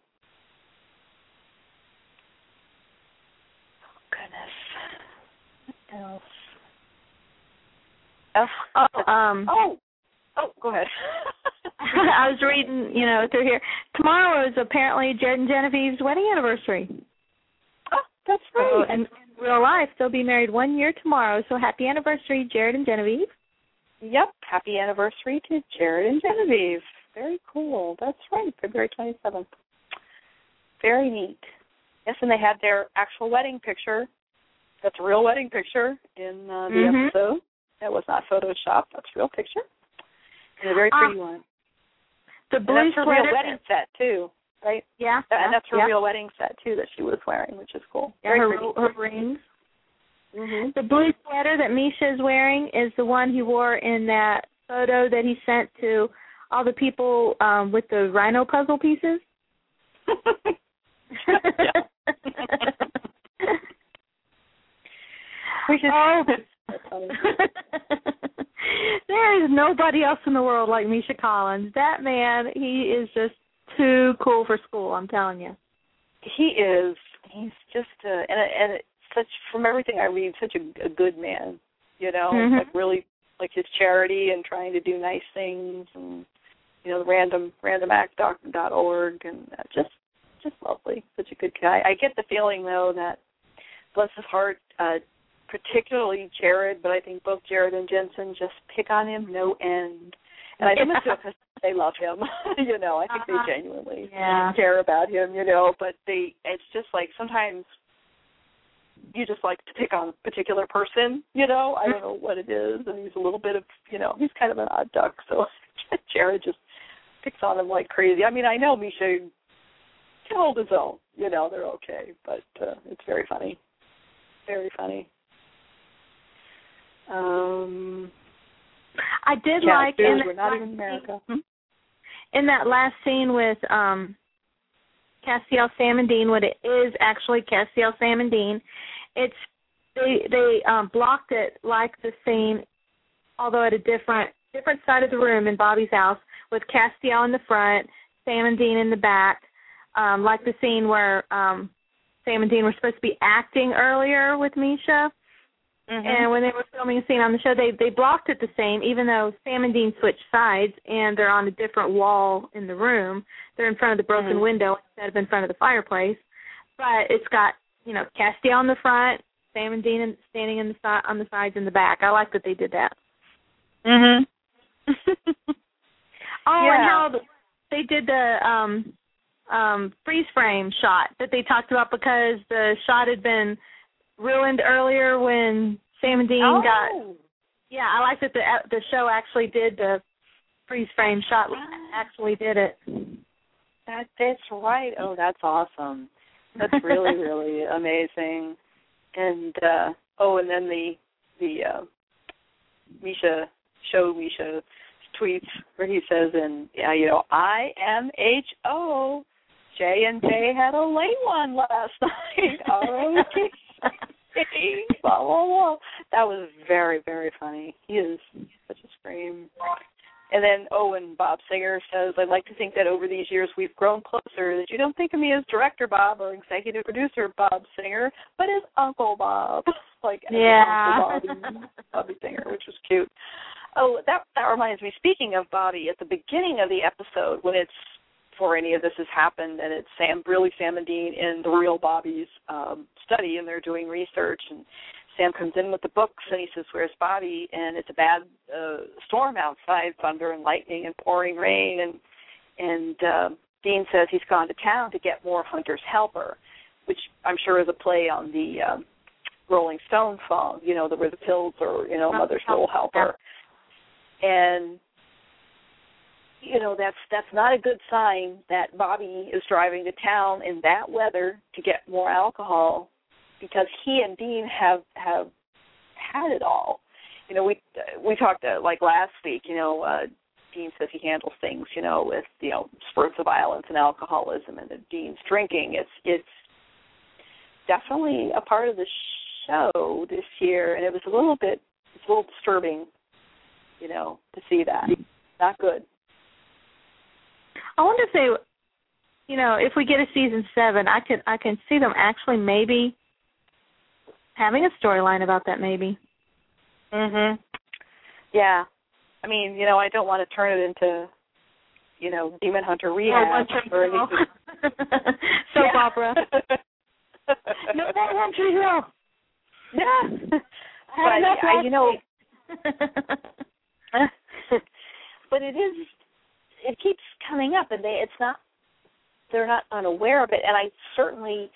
Goodness. What else? Oh, Oh, um, oh, oh, go ahead. I was reading, you know, through here. Tomorrow is apparently Jared and Genevieve's wedding anniversary. That's right. in, in real life, they'll be married one year tomorrow. So happy anniversary, Jared and Genevieve. Yep. Happy anniversary to Jared and Genevieve. Very cool. That's right. February 27th. Very neat. Yes, and they had their actual wedding picture. That's a real wedding picture in uh, the Mhm. episode. That was not photoshopped. That's a real picture. And a very Um, pretty one. The And blue that's her real wedding set too, right? Yeah. That- and that's her yeah. real wedding set too that she was wearing, which is cool. Yeah, Very her, pretty. her rings. Mm-hmm. The blue sweater that Misha is wearing is the one he wore in that photo that he sent to all the people um with the rhino puzzle pieces. We should- oh, there is nobody else in the world like Misha Collins. That man, he is just too cool for school. I'm telling you. He is. He's just uh, and and it's such from everything I read, such a, a good man. You know, Mhm. like really like his charity and trying to do nice things and you know the random randomact.org and uh, just just lovely. Such a good guy. I get the feeling though that bless his heart, uh, particularly Jared, but I think both Jared and Jensen just pick on him no end. And I think Yeah. They love him. you know, I think Uh-huh. they genuinely Yeah. care about him, you know, but they it's just like sometimes you just like to pick on a particular person, you know. I don't know what it is and he's a little bit of you know, he's kind of an odd duck, so Jared just picks on him like crazy. I mean, I know Misha can hold his own, you know, they're okay, but uh it's very funny. Very funny. Um I did like in we're that not last in America. Hmm? scene- in that last scene with um Castiel Sam and Dean, what it is actually Castiel Sam and Dean. It's they they um blocked it like the scene although at a different different side of the room in Bobby's house with Castiel in the front, Sam and Dean in the back. Um, like the scene where um Sam and Dean were supposed to be acting earlier with Misha. Mm-hmm. And when they were filming a scene on the show, they they blocked it the same, even though Sam and Dean switched sides and they're on a different wall in the room. They're in front of the broken Mhm. window instead of in front of the fireplace. But it's got you know Castiel in the front, Sam and Dean in, standing in the si- on the sides in the back. I like that they did that. Mhm. Oh, Yeah. and how they did the um um freeze frame shot that they talked about because the shot had been ruined earlier when Sam and Dean oh. got Yeah, I like that the the show actually did the freeze frame shot. Actually did it. That that's right. Oh, that's awesome. That's really really amazing. And uh oh, and then the the uh Misha show Misha tweets where he says and yeah, you know, I M H O J and J had a late one last night. Oh, okay. Blah blah. That was very very funny. He is such a scream. and then oh, and Bob Singer says, "I'd like to think that over these years we've grown closer. That you don't think of me as director Bob or executive producer Bob Singer, but as Uncle Bob, like Yeah. Uncle Bobby, Bobby Singer, which was cute. Oh, that that reminds me. Speaking of Bobby, at the beginning of the episode, when it's before any of this has happened, and it's Sam, really Sam and Dean in the real Bobby's um, study, and they're doing research, and Sam comes in with the books, and he says, "Where's Bobby?" And it's a bad uh, storm outside, thunder and lightning and pouring rain, and and uh, Dean says he's gone to town to get more Hunter's Helper, which I'm sure is a play on the um, Rolling Stone song, you know, the where the pills or you know Mother's Little Helper, and you know that's that's not a good sign that Bobby is driving to town in that weather to get more alcohol because he and Dean have have had it all. You know, we we talked uh, like last week. You know, uh, Dean says he handles things. You know, with you know spurts of violence and alcoholism, and the Dean's drinking. It's it's definitely a part of the show this year, and it was a little bit it's a little disturbing. You know, to see that. Not good. I wonder if they, you know, if we get a season seven, I could I can see them actually maybe having a storyline about that. Maybe. Mhm. Yeah. I mean, you know, I don't want to turn it into, you know, Demon Hunter rehab or anything. Soap Yeah. opera. no, that one Tree Hill. Yeah. I But I, last you know, but it is it keeps coming up and they it's not they're not unaware of it and I certainly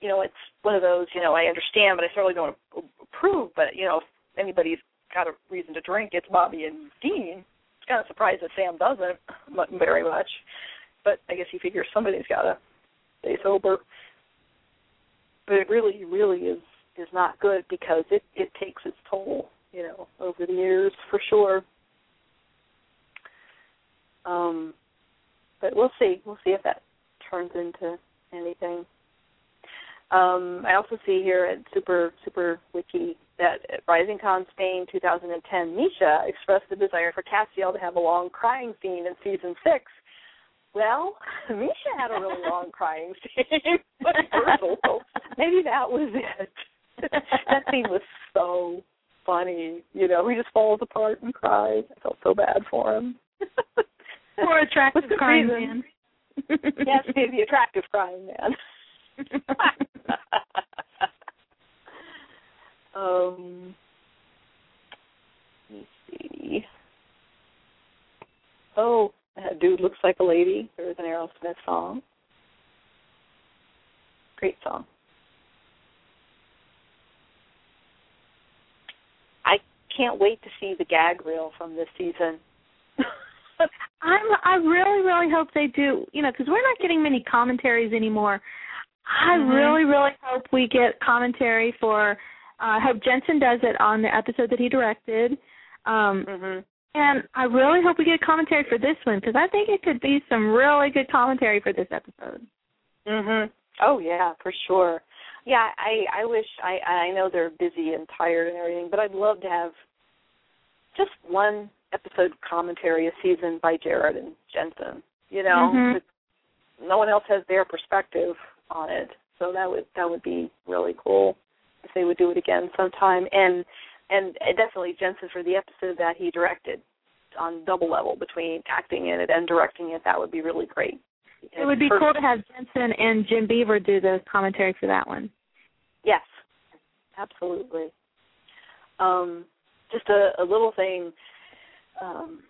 you know it's one of those you know I understand but I certainly don't approve but you know if anybody's got a reason to drink it's Bobby and Dean it's kind of surprised that Sam doesn't very much but I guess he figures somebody's got to stay sober but it really really is is not good because it it takes its toll you know over the years for sure um, but we'll see. We'll see if that turns into anything. Um, I also see here at Super Super Wiki that at RisingCon Spain 2010, Misha expressed the desire for Castiel to have a long crying scene in season six. Well, Misha had a really long crying scene, but maybe that was it. that scene was so funny. You know, he just falls apart and cries. I felt so bad for him. More attractive crying man. yes, the attractive crying man. Um, let me see. Oh, that dude looks like a lady. There is an Aerosmith song. Great song. I can't wait to see the gag reel from this season. I'm I really really hope they do. You know, because we're not getting many commentaries anymore. I Mhm. really really hope we get commentary for. Uh, I hope Jensen does it on the episode that he directed. Um, mhm. and I really hope we get commentary for this one because I think it could be some really good commentary for this episode. Mhm. Oh yeah, for sure. Yeah, I I wish I I know they're busy and tired and everything, but I'd love to have just one episode commentary a season by Jared and Jensen. You know, Mhm. No one else has their perspective on it, so that would that would be really cool if they would do it again sometime. And and definitely Jensen for the episode that he directed on double level between acting in it and directing it. That would be really great. It would be cool to have Jensen and Jim Beaver do the commentary for that one. Yes, absolutely. Um, just a, a little thing. Um,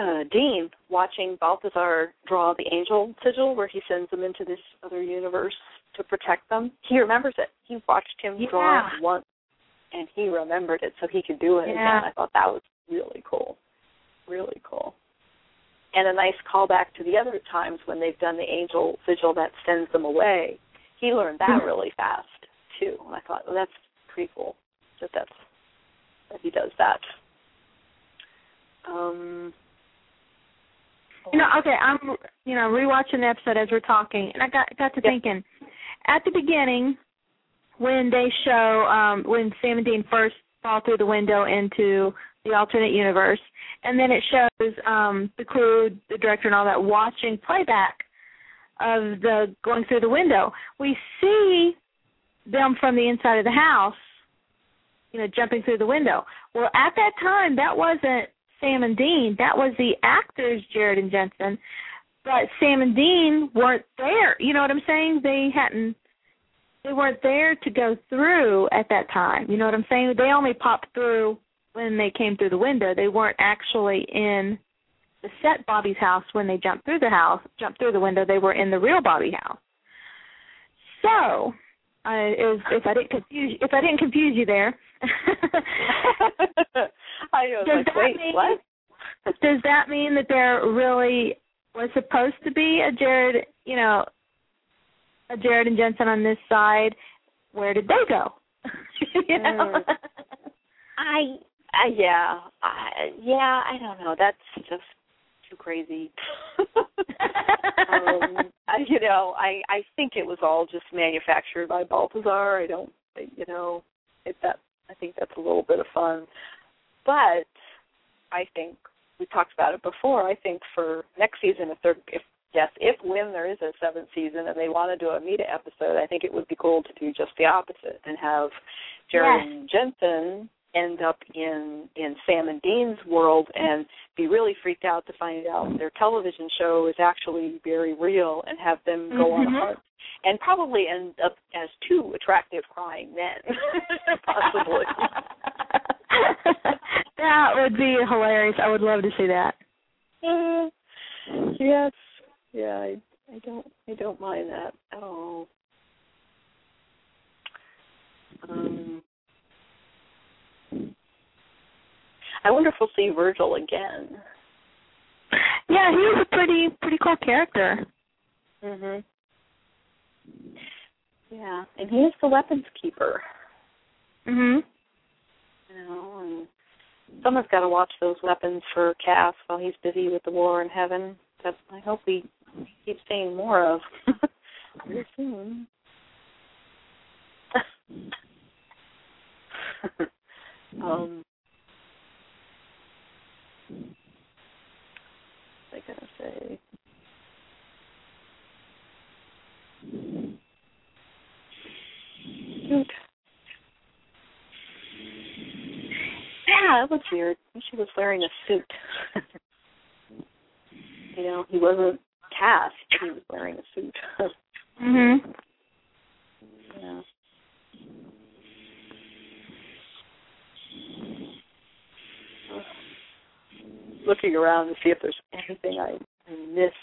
uh, Dean watching Balthazar draw the angel sigil, where he sends them into this other universe to protect them. He remembers it. He watched him draw Yeah. it once, and he remembered it, so he could do it Yeah. again. I thought that was really cool, really cool. And a nice callback to the other times when they've done the angel sigil that sends them away. He learned that Mhm. really fast too, and I thought, well, that's pretty cool that that's that he does that. Um, You know, okay, I'm you know rewatching the episode as we're talking, and I got got to Yeah. thinking at the beginning when they show um when Sam and Dean first fall through the window into the alternate universe, and then it shows um the crew, the director, and all that watching playback of the going through the window. We see them from the inside of the house, you know, jumping through the window. Well, at that time, that wasn't Sam and Dean. That was the actors, Jared and Jensen. But Sam and Dean weren't there. You know what I'm saying? They hadn't. They weren't there to go through at that time. You know what I'm saying? They only popped through when they came through the window. They weren't actually in the set Bobby's house when they jumped through the house, jumped through the window. They were in the real Bobby house. So, I, was, if I didn't confuse if I didn't confuse you there, I was does like, that wait, mean, what? Does that mean that there really was supposed to be a Jared, you know, a Jared and Jensen on this side? Where did they go? you know? Mm. I, I yeah, I, yeah, I don't know. That's just too crazy. um, I, you know, I I think it was all just manufactured by Balthazar. I don't, you know, it that I think that's a little bit of fun, but I think we talked about it before. I think for next season, if they're if yes, if when there is a seventh season and they want to do a meta episode, I think it would be cool to do just the opposite and have Jared Yes. and Jensen end up in in Sam and Dean's world and be really freaked out to find out their television show is actually very real and have them go on a Mhm. hunt and probably end up as two attractive crying men possibly that would be hilarious. I would love to see that. Uh, yes yeah I, I don't I don't mind that at all um I wonder if we'll see Virgil again. Yeah, he was a pretty pretty cool character. Mhm. Yeah, and he is the weapons keeper. Mhm. You know, and someone's got to watch those weapons for Cass while he's busy with the war in heaven. That I hope we keep seeing more of very soon. um, what was I gonna say? Shoot. Yeah, that was weird. She was wearing a suit. you know, he wasn't cast, he was wearing a suit. Mhm. yeah. Looking around to see if there's anything I I missed.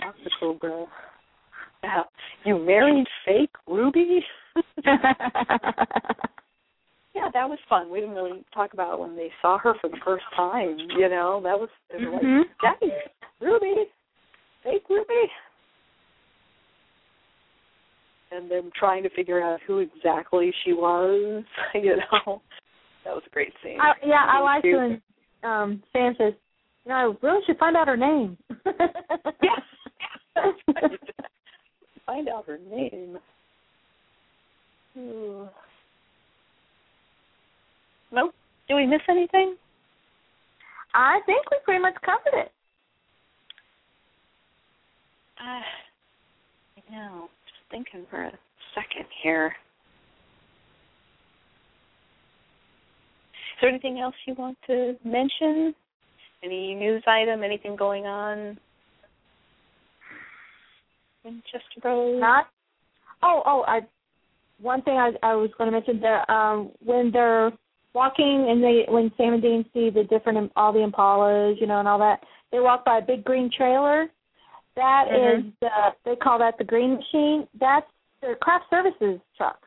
Dr. Cobra. Yeah. You married fake Ruby? yeah, that was fun. We didn't really talk about when they saw her for the first time. You know, that was were Mhm. like, "Daddy, Ruby, fake Ruby," and them trying to figure out who exactly she was. You know, that was a great scene. I, yeah, I like Cute. when um Sam says, "You know, I really should find out her name." Yes. Find out her name. Ooh. Nope. Do we miss anything? I think we pretty much covered it. Uh, I know. Just thinking for a second here. Is there anything else you want to mention? Any news item? Anything going on? Winchester Road. Not. Oh, oh, I. One thing I I was going to mention that um when they're walking and they when Sam and Dean see the different all the Impalas, you know, and all that, they walk by a big green trailer. That is Mhm. the they call that the green machine. That's their craft services truck.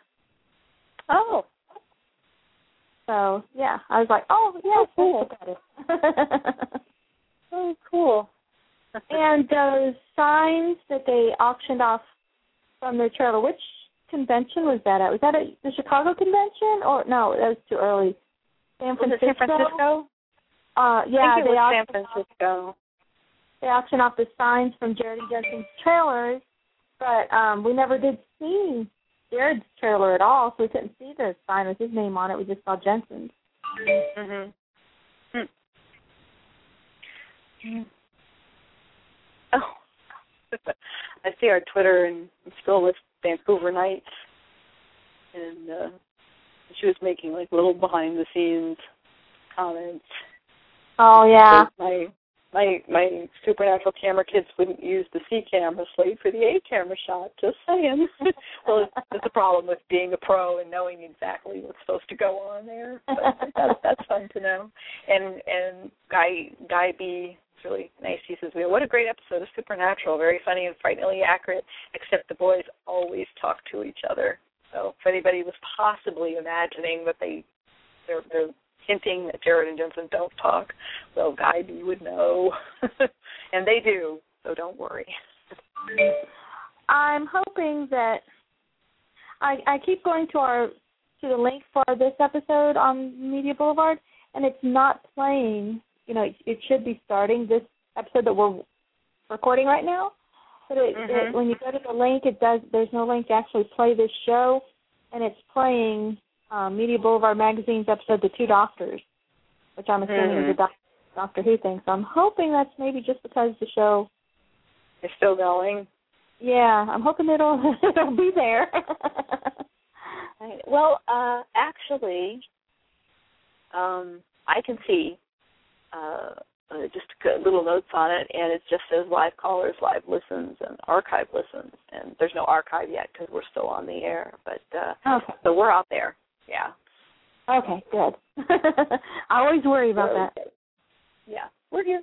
Oh, So yeah, I was like, oh yeah, Oh, cool. oh, cool. and those signs that they auctioned off from their trailer, which convention was that at? Was that at the Chicago convention or no? That was too early. San Francisco. San Francisco? Uh, yeah, I think it they was San auctioned off, they auctioned off the signs from Jared and Jensen's trailers, but um we never did see Jared's trailer at all, so we couldn't see the sign with his name on it. We just saw Jensen's. Mhm. Mm. Oh, I see our Twitter and I'm still with Vancouver Nights, and uh, she was making like little behind the scenes comments. Oh yeah. My my my supernatural camera kids wouldn't use the C camera slate for the A camera shot. Just saying. well, it's a problem with being a pro and knowing exactly what's supposed to go on there. But that's that's fun to know. And and Guy Guy Bee really nice. He says, "What a great episode of Supernatural! Very funny and frighteningly accurate. Except the boys always talk to each other. So if anybody was possibly imagining that they they're they're hinting that Jared and Jensen don't talk, well, Guy Bee would know, and they do. So don't worry. I'm hoping that I I keep going to our to the link for this episode on Media Boulevard, and it's not playing. You know, it, it should be starting this episode that we're recording right now. But it, Mhm. it, when you go to the link, it does. There's no link to actually play this show, and it's playing um, Media Boulevard Magazine's episode "The Two Doctors," which I'm assuming is a Mhm. doc- Doctor Who thing. So I'm hoping that's maybe just because the show. You're still going. Yeah, I'm hoping it'll it'll be there. Right. Well, uh, actually, um, I can see uh, uh, just a little notes on it, and it just says live callers, live listens, and archive listens. And there's no archive yet because we're still on the air, but uh, okay. so we're out there. Yeah. Okay, good. I always worry about that. Yeah, we're here.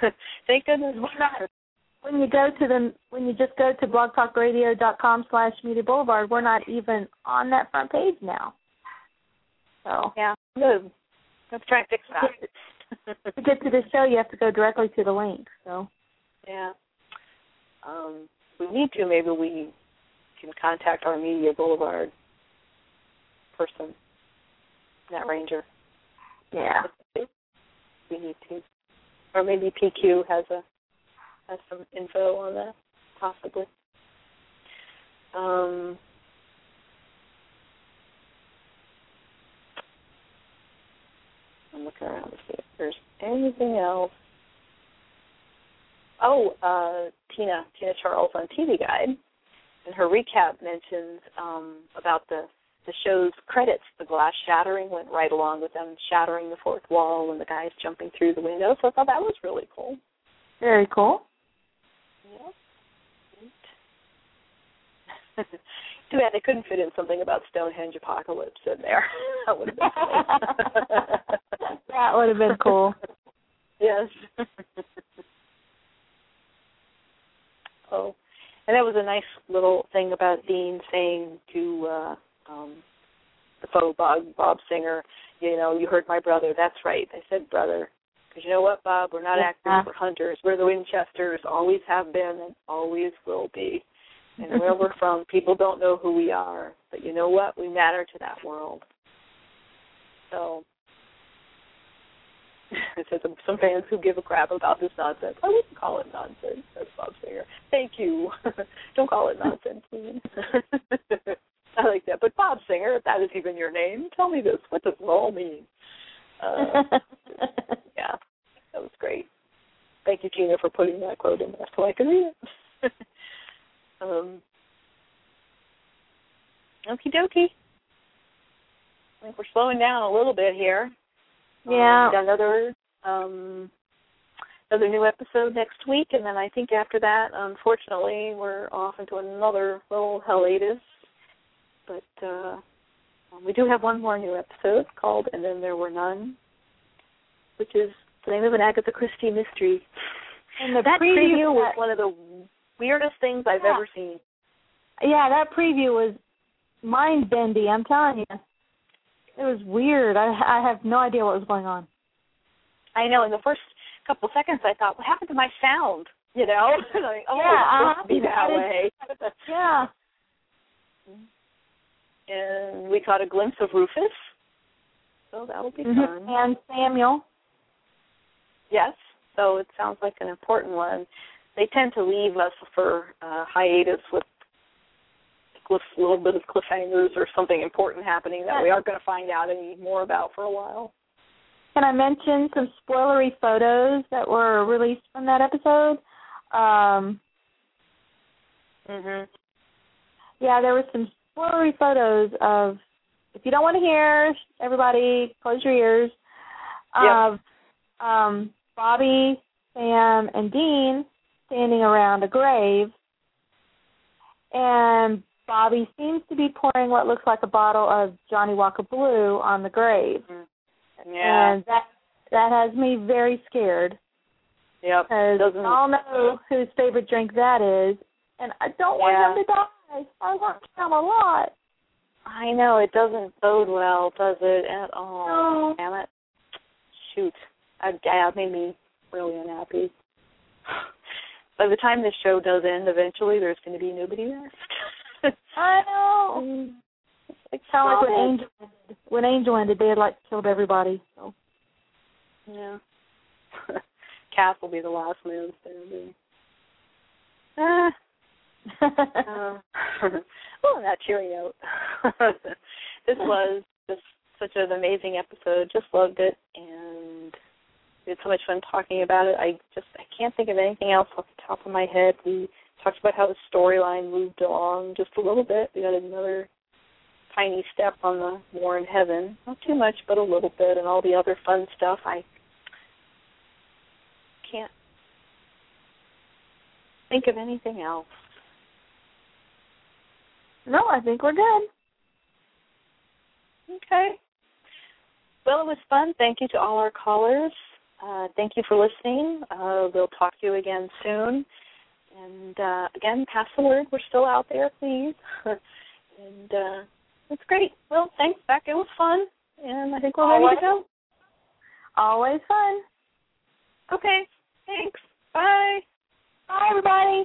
Thank goodness. We're not- When you go to the when you just go to blogtalkradio.com slash media boulevard, we're not even on that front page now. So Yeah. Good. Let's try and fix that. To get to the show, you have to go directly to the link. So Yeah. Um, we need to. Maybe we can contact our Media Boulevard person, Nat Ranger. yeah, We need to. Or maybe PQ has a has some info on that, possibly. Um, I'm looking around to see if there's anything else. Oh, uh, Tina, Tina Charles on TV Guide, and her recap mentions um, about the the show's credits. The glass shattering went right along with them shattering the fourth wall and the guys jumping through the window. So I thought that was really cool. very cool. Yeah. Too bad they couldn't fit in something about Stonehenge apocalypse in there. that would have been. that would have been cool. yes. oh, and that was a nice little thing about Dean saying to uh um the faux Bob Bob Singer, you know, you heard my brother. That's right. I said brother. Because you know what, Bob? We're not Yeah. actors. We're hunters. We're the Winchesters. Always have been and always will be. And where we're from, people don't know who we are. But you know what? We matter to that world. So it says some, some fans who give a crap about this nonsense. I wouldn't call it nonsense. That's Bob Singer. Thank you. don't call it nonsense, please. I like that. But Bob Singer, if that is even your name, tell me this. What does all mean? Uh, yeah, that was great. Thank you, Gina, for putting that quote in there so I can read it. um, okie dokie. I think we're slowing down a little bit here. Yeah. Um, another um, another new episode next week, and then I think after that, unfortunately, we're off into another little hiatus. But uh, we do have one more new episode called "And Then There Were None," which is the name of an Agatha Christie mystery. And the that preview, preview was one of the weirdest things I've Yeah. ever seen. yeah, that preview was mind bendy. I'm telling you, it was weird. I I have no idea what was going on. I know. In the first couple seconds, I thought, "What happened to my sound?" You know, like, oh, Yeah, to be that way. Yeah. and we caught a glimpse of Rufus, so that'll be Mhm. fun. And Samuel. Yes, so it sounds like an important one. They tend to leave us for uh, hiatus with cliff, little bit of cliffhangers or something important happening that we aren't going to find out any more about for a while. Can I mention some spoilery photos that were released from that episode? Um, Mhm. yeah, there were some spoilery photos of. If you don't want to hear, everybody close your ears. Of um, Bobby, Sam, and Dean standing around a grave, and Bobby seems to be pouring what looks like a bottle of Johnnie Walker Blue on the grave, mm-hmm. Yeah. and that that has me very scared yep. because we all know whose favorite drink that is, and I don't want Yeah. him to die. I want him a lot. I know it doesn't bode well, does it at all? No. Damn it! Shoot, I, it made me really unhappy. By the time this show does end, eventually there's going to be nobody left. I know. It's Kind of like when. Angel ended. When Angel ended, they had like killed everybody. So. Yeah. Cass will be the last man standing. Ah. Uh, well, on that cheery note, this was just such an amazing episode. Just loved it, and we had so much fun talking about it. I just I can't think of anything else off the top of my head. We talked about how the storyline moved along just a little bit. We got another tiny step on the War in Heaven, not too much, but a little bit, and all the other fun stuff. I can't think of anything else. No, I think we're good. Okay. Well, it was fun. Thank you to all our callers. Uh, thank you for listening. Uh, we'll talk to you again soon. And uh, again, pass the word. We're still out there, please. and uh, it's great. Well, thanks, Beck. It was fun. And I think we're ready to go. Always fun. Okay. Thanks. Bye. Bye, everybody.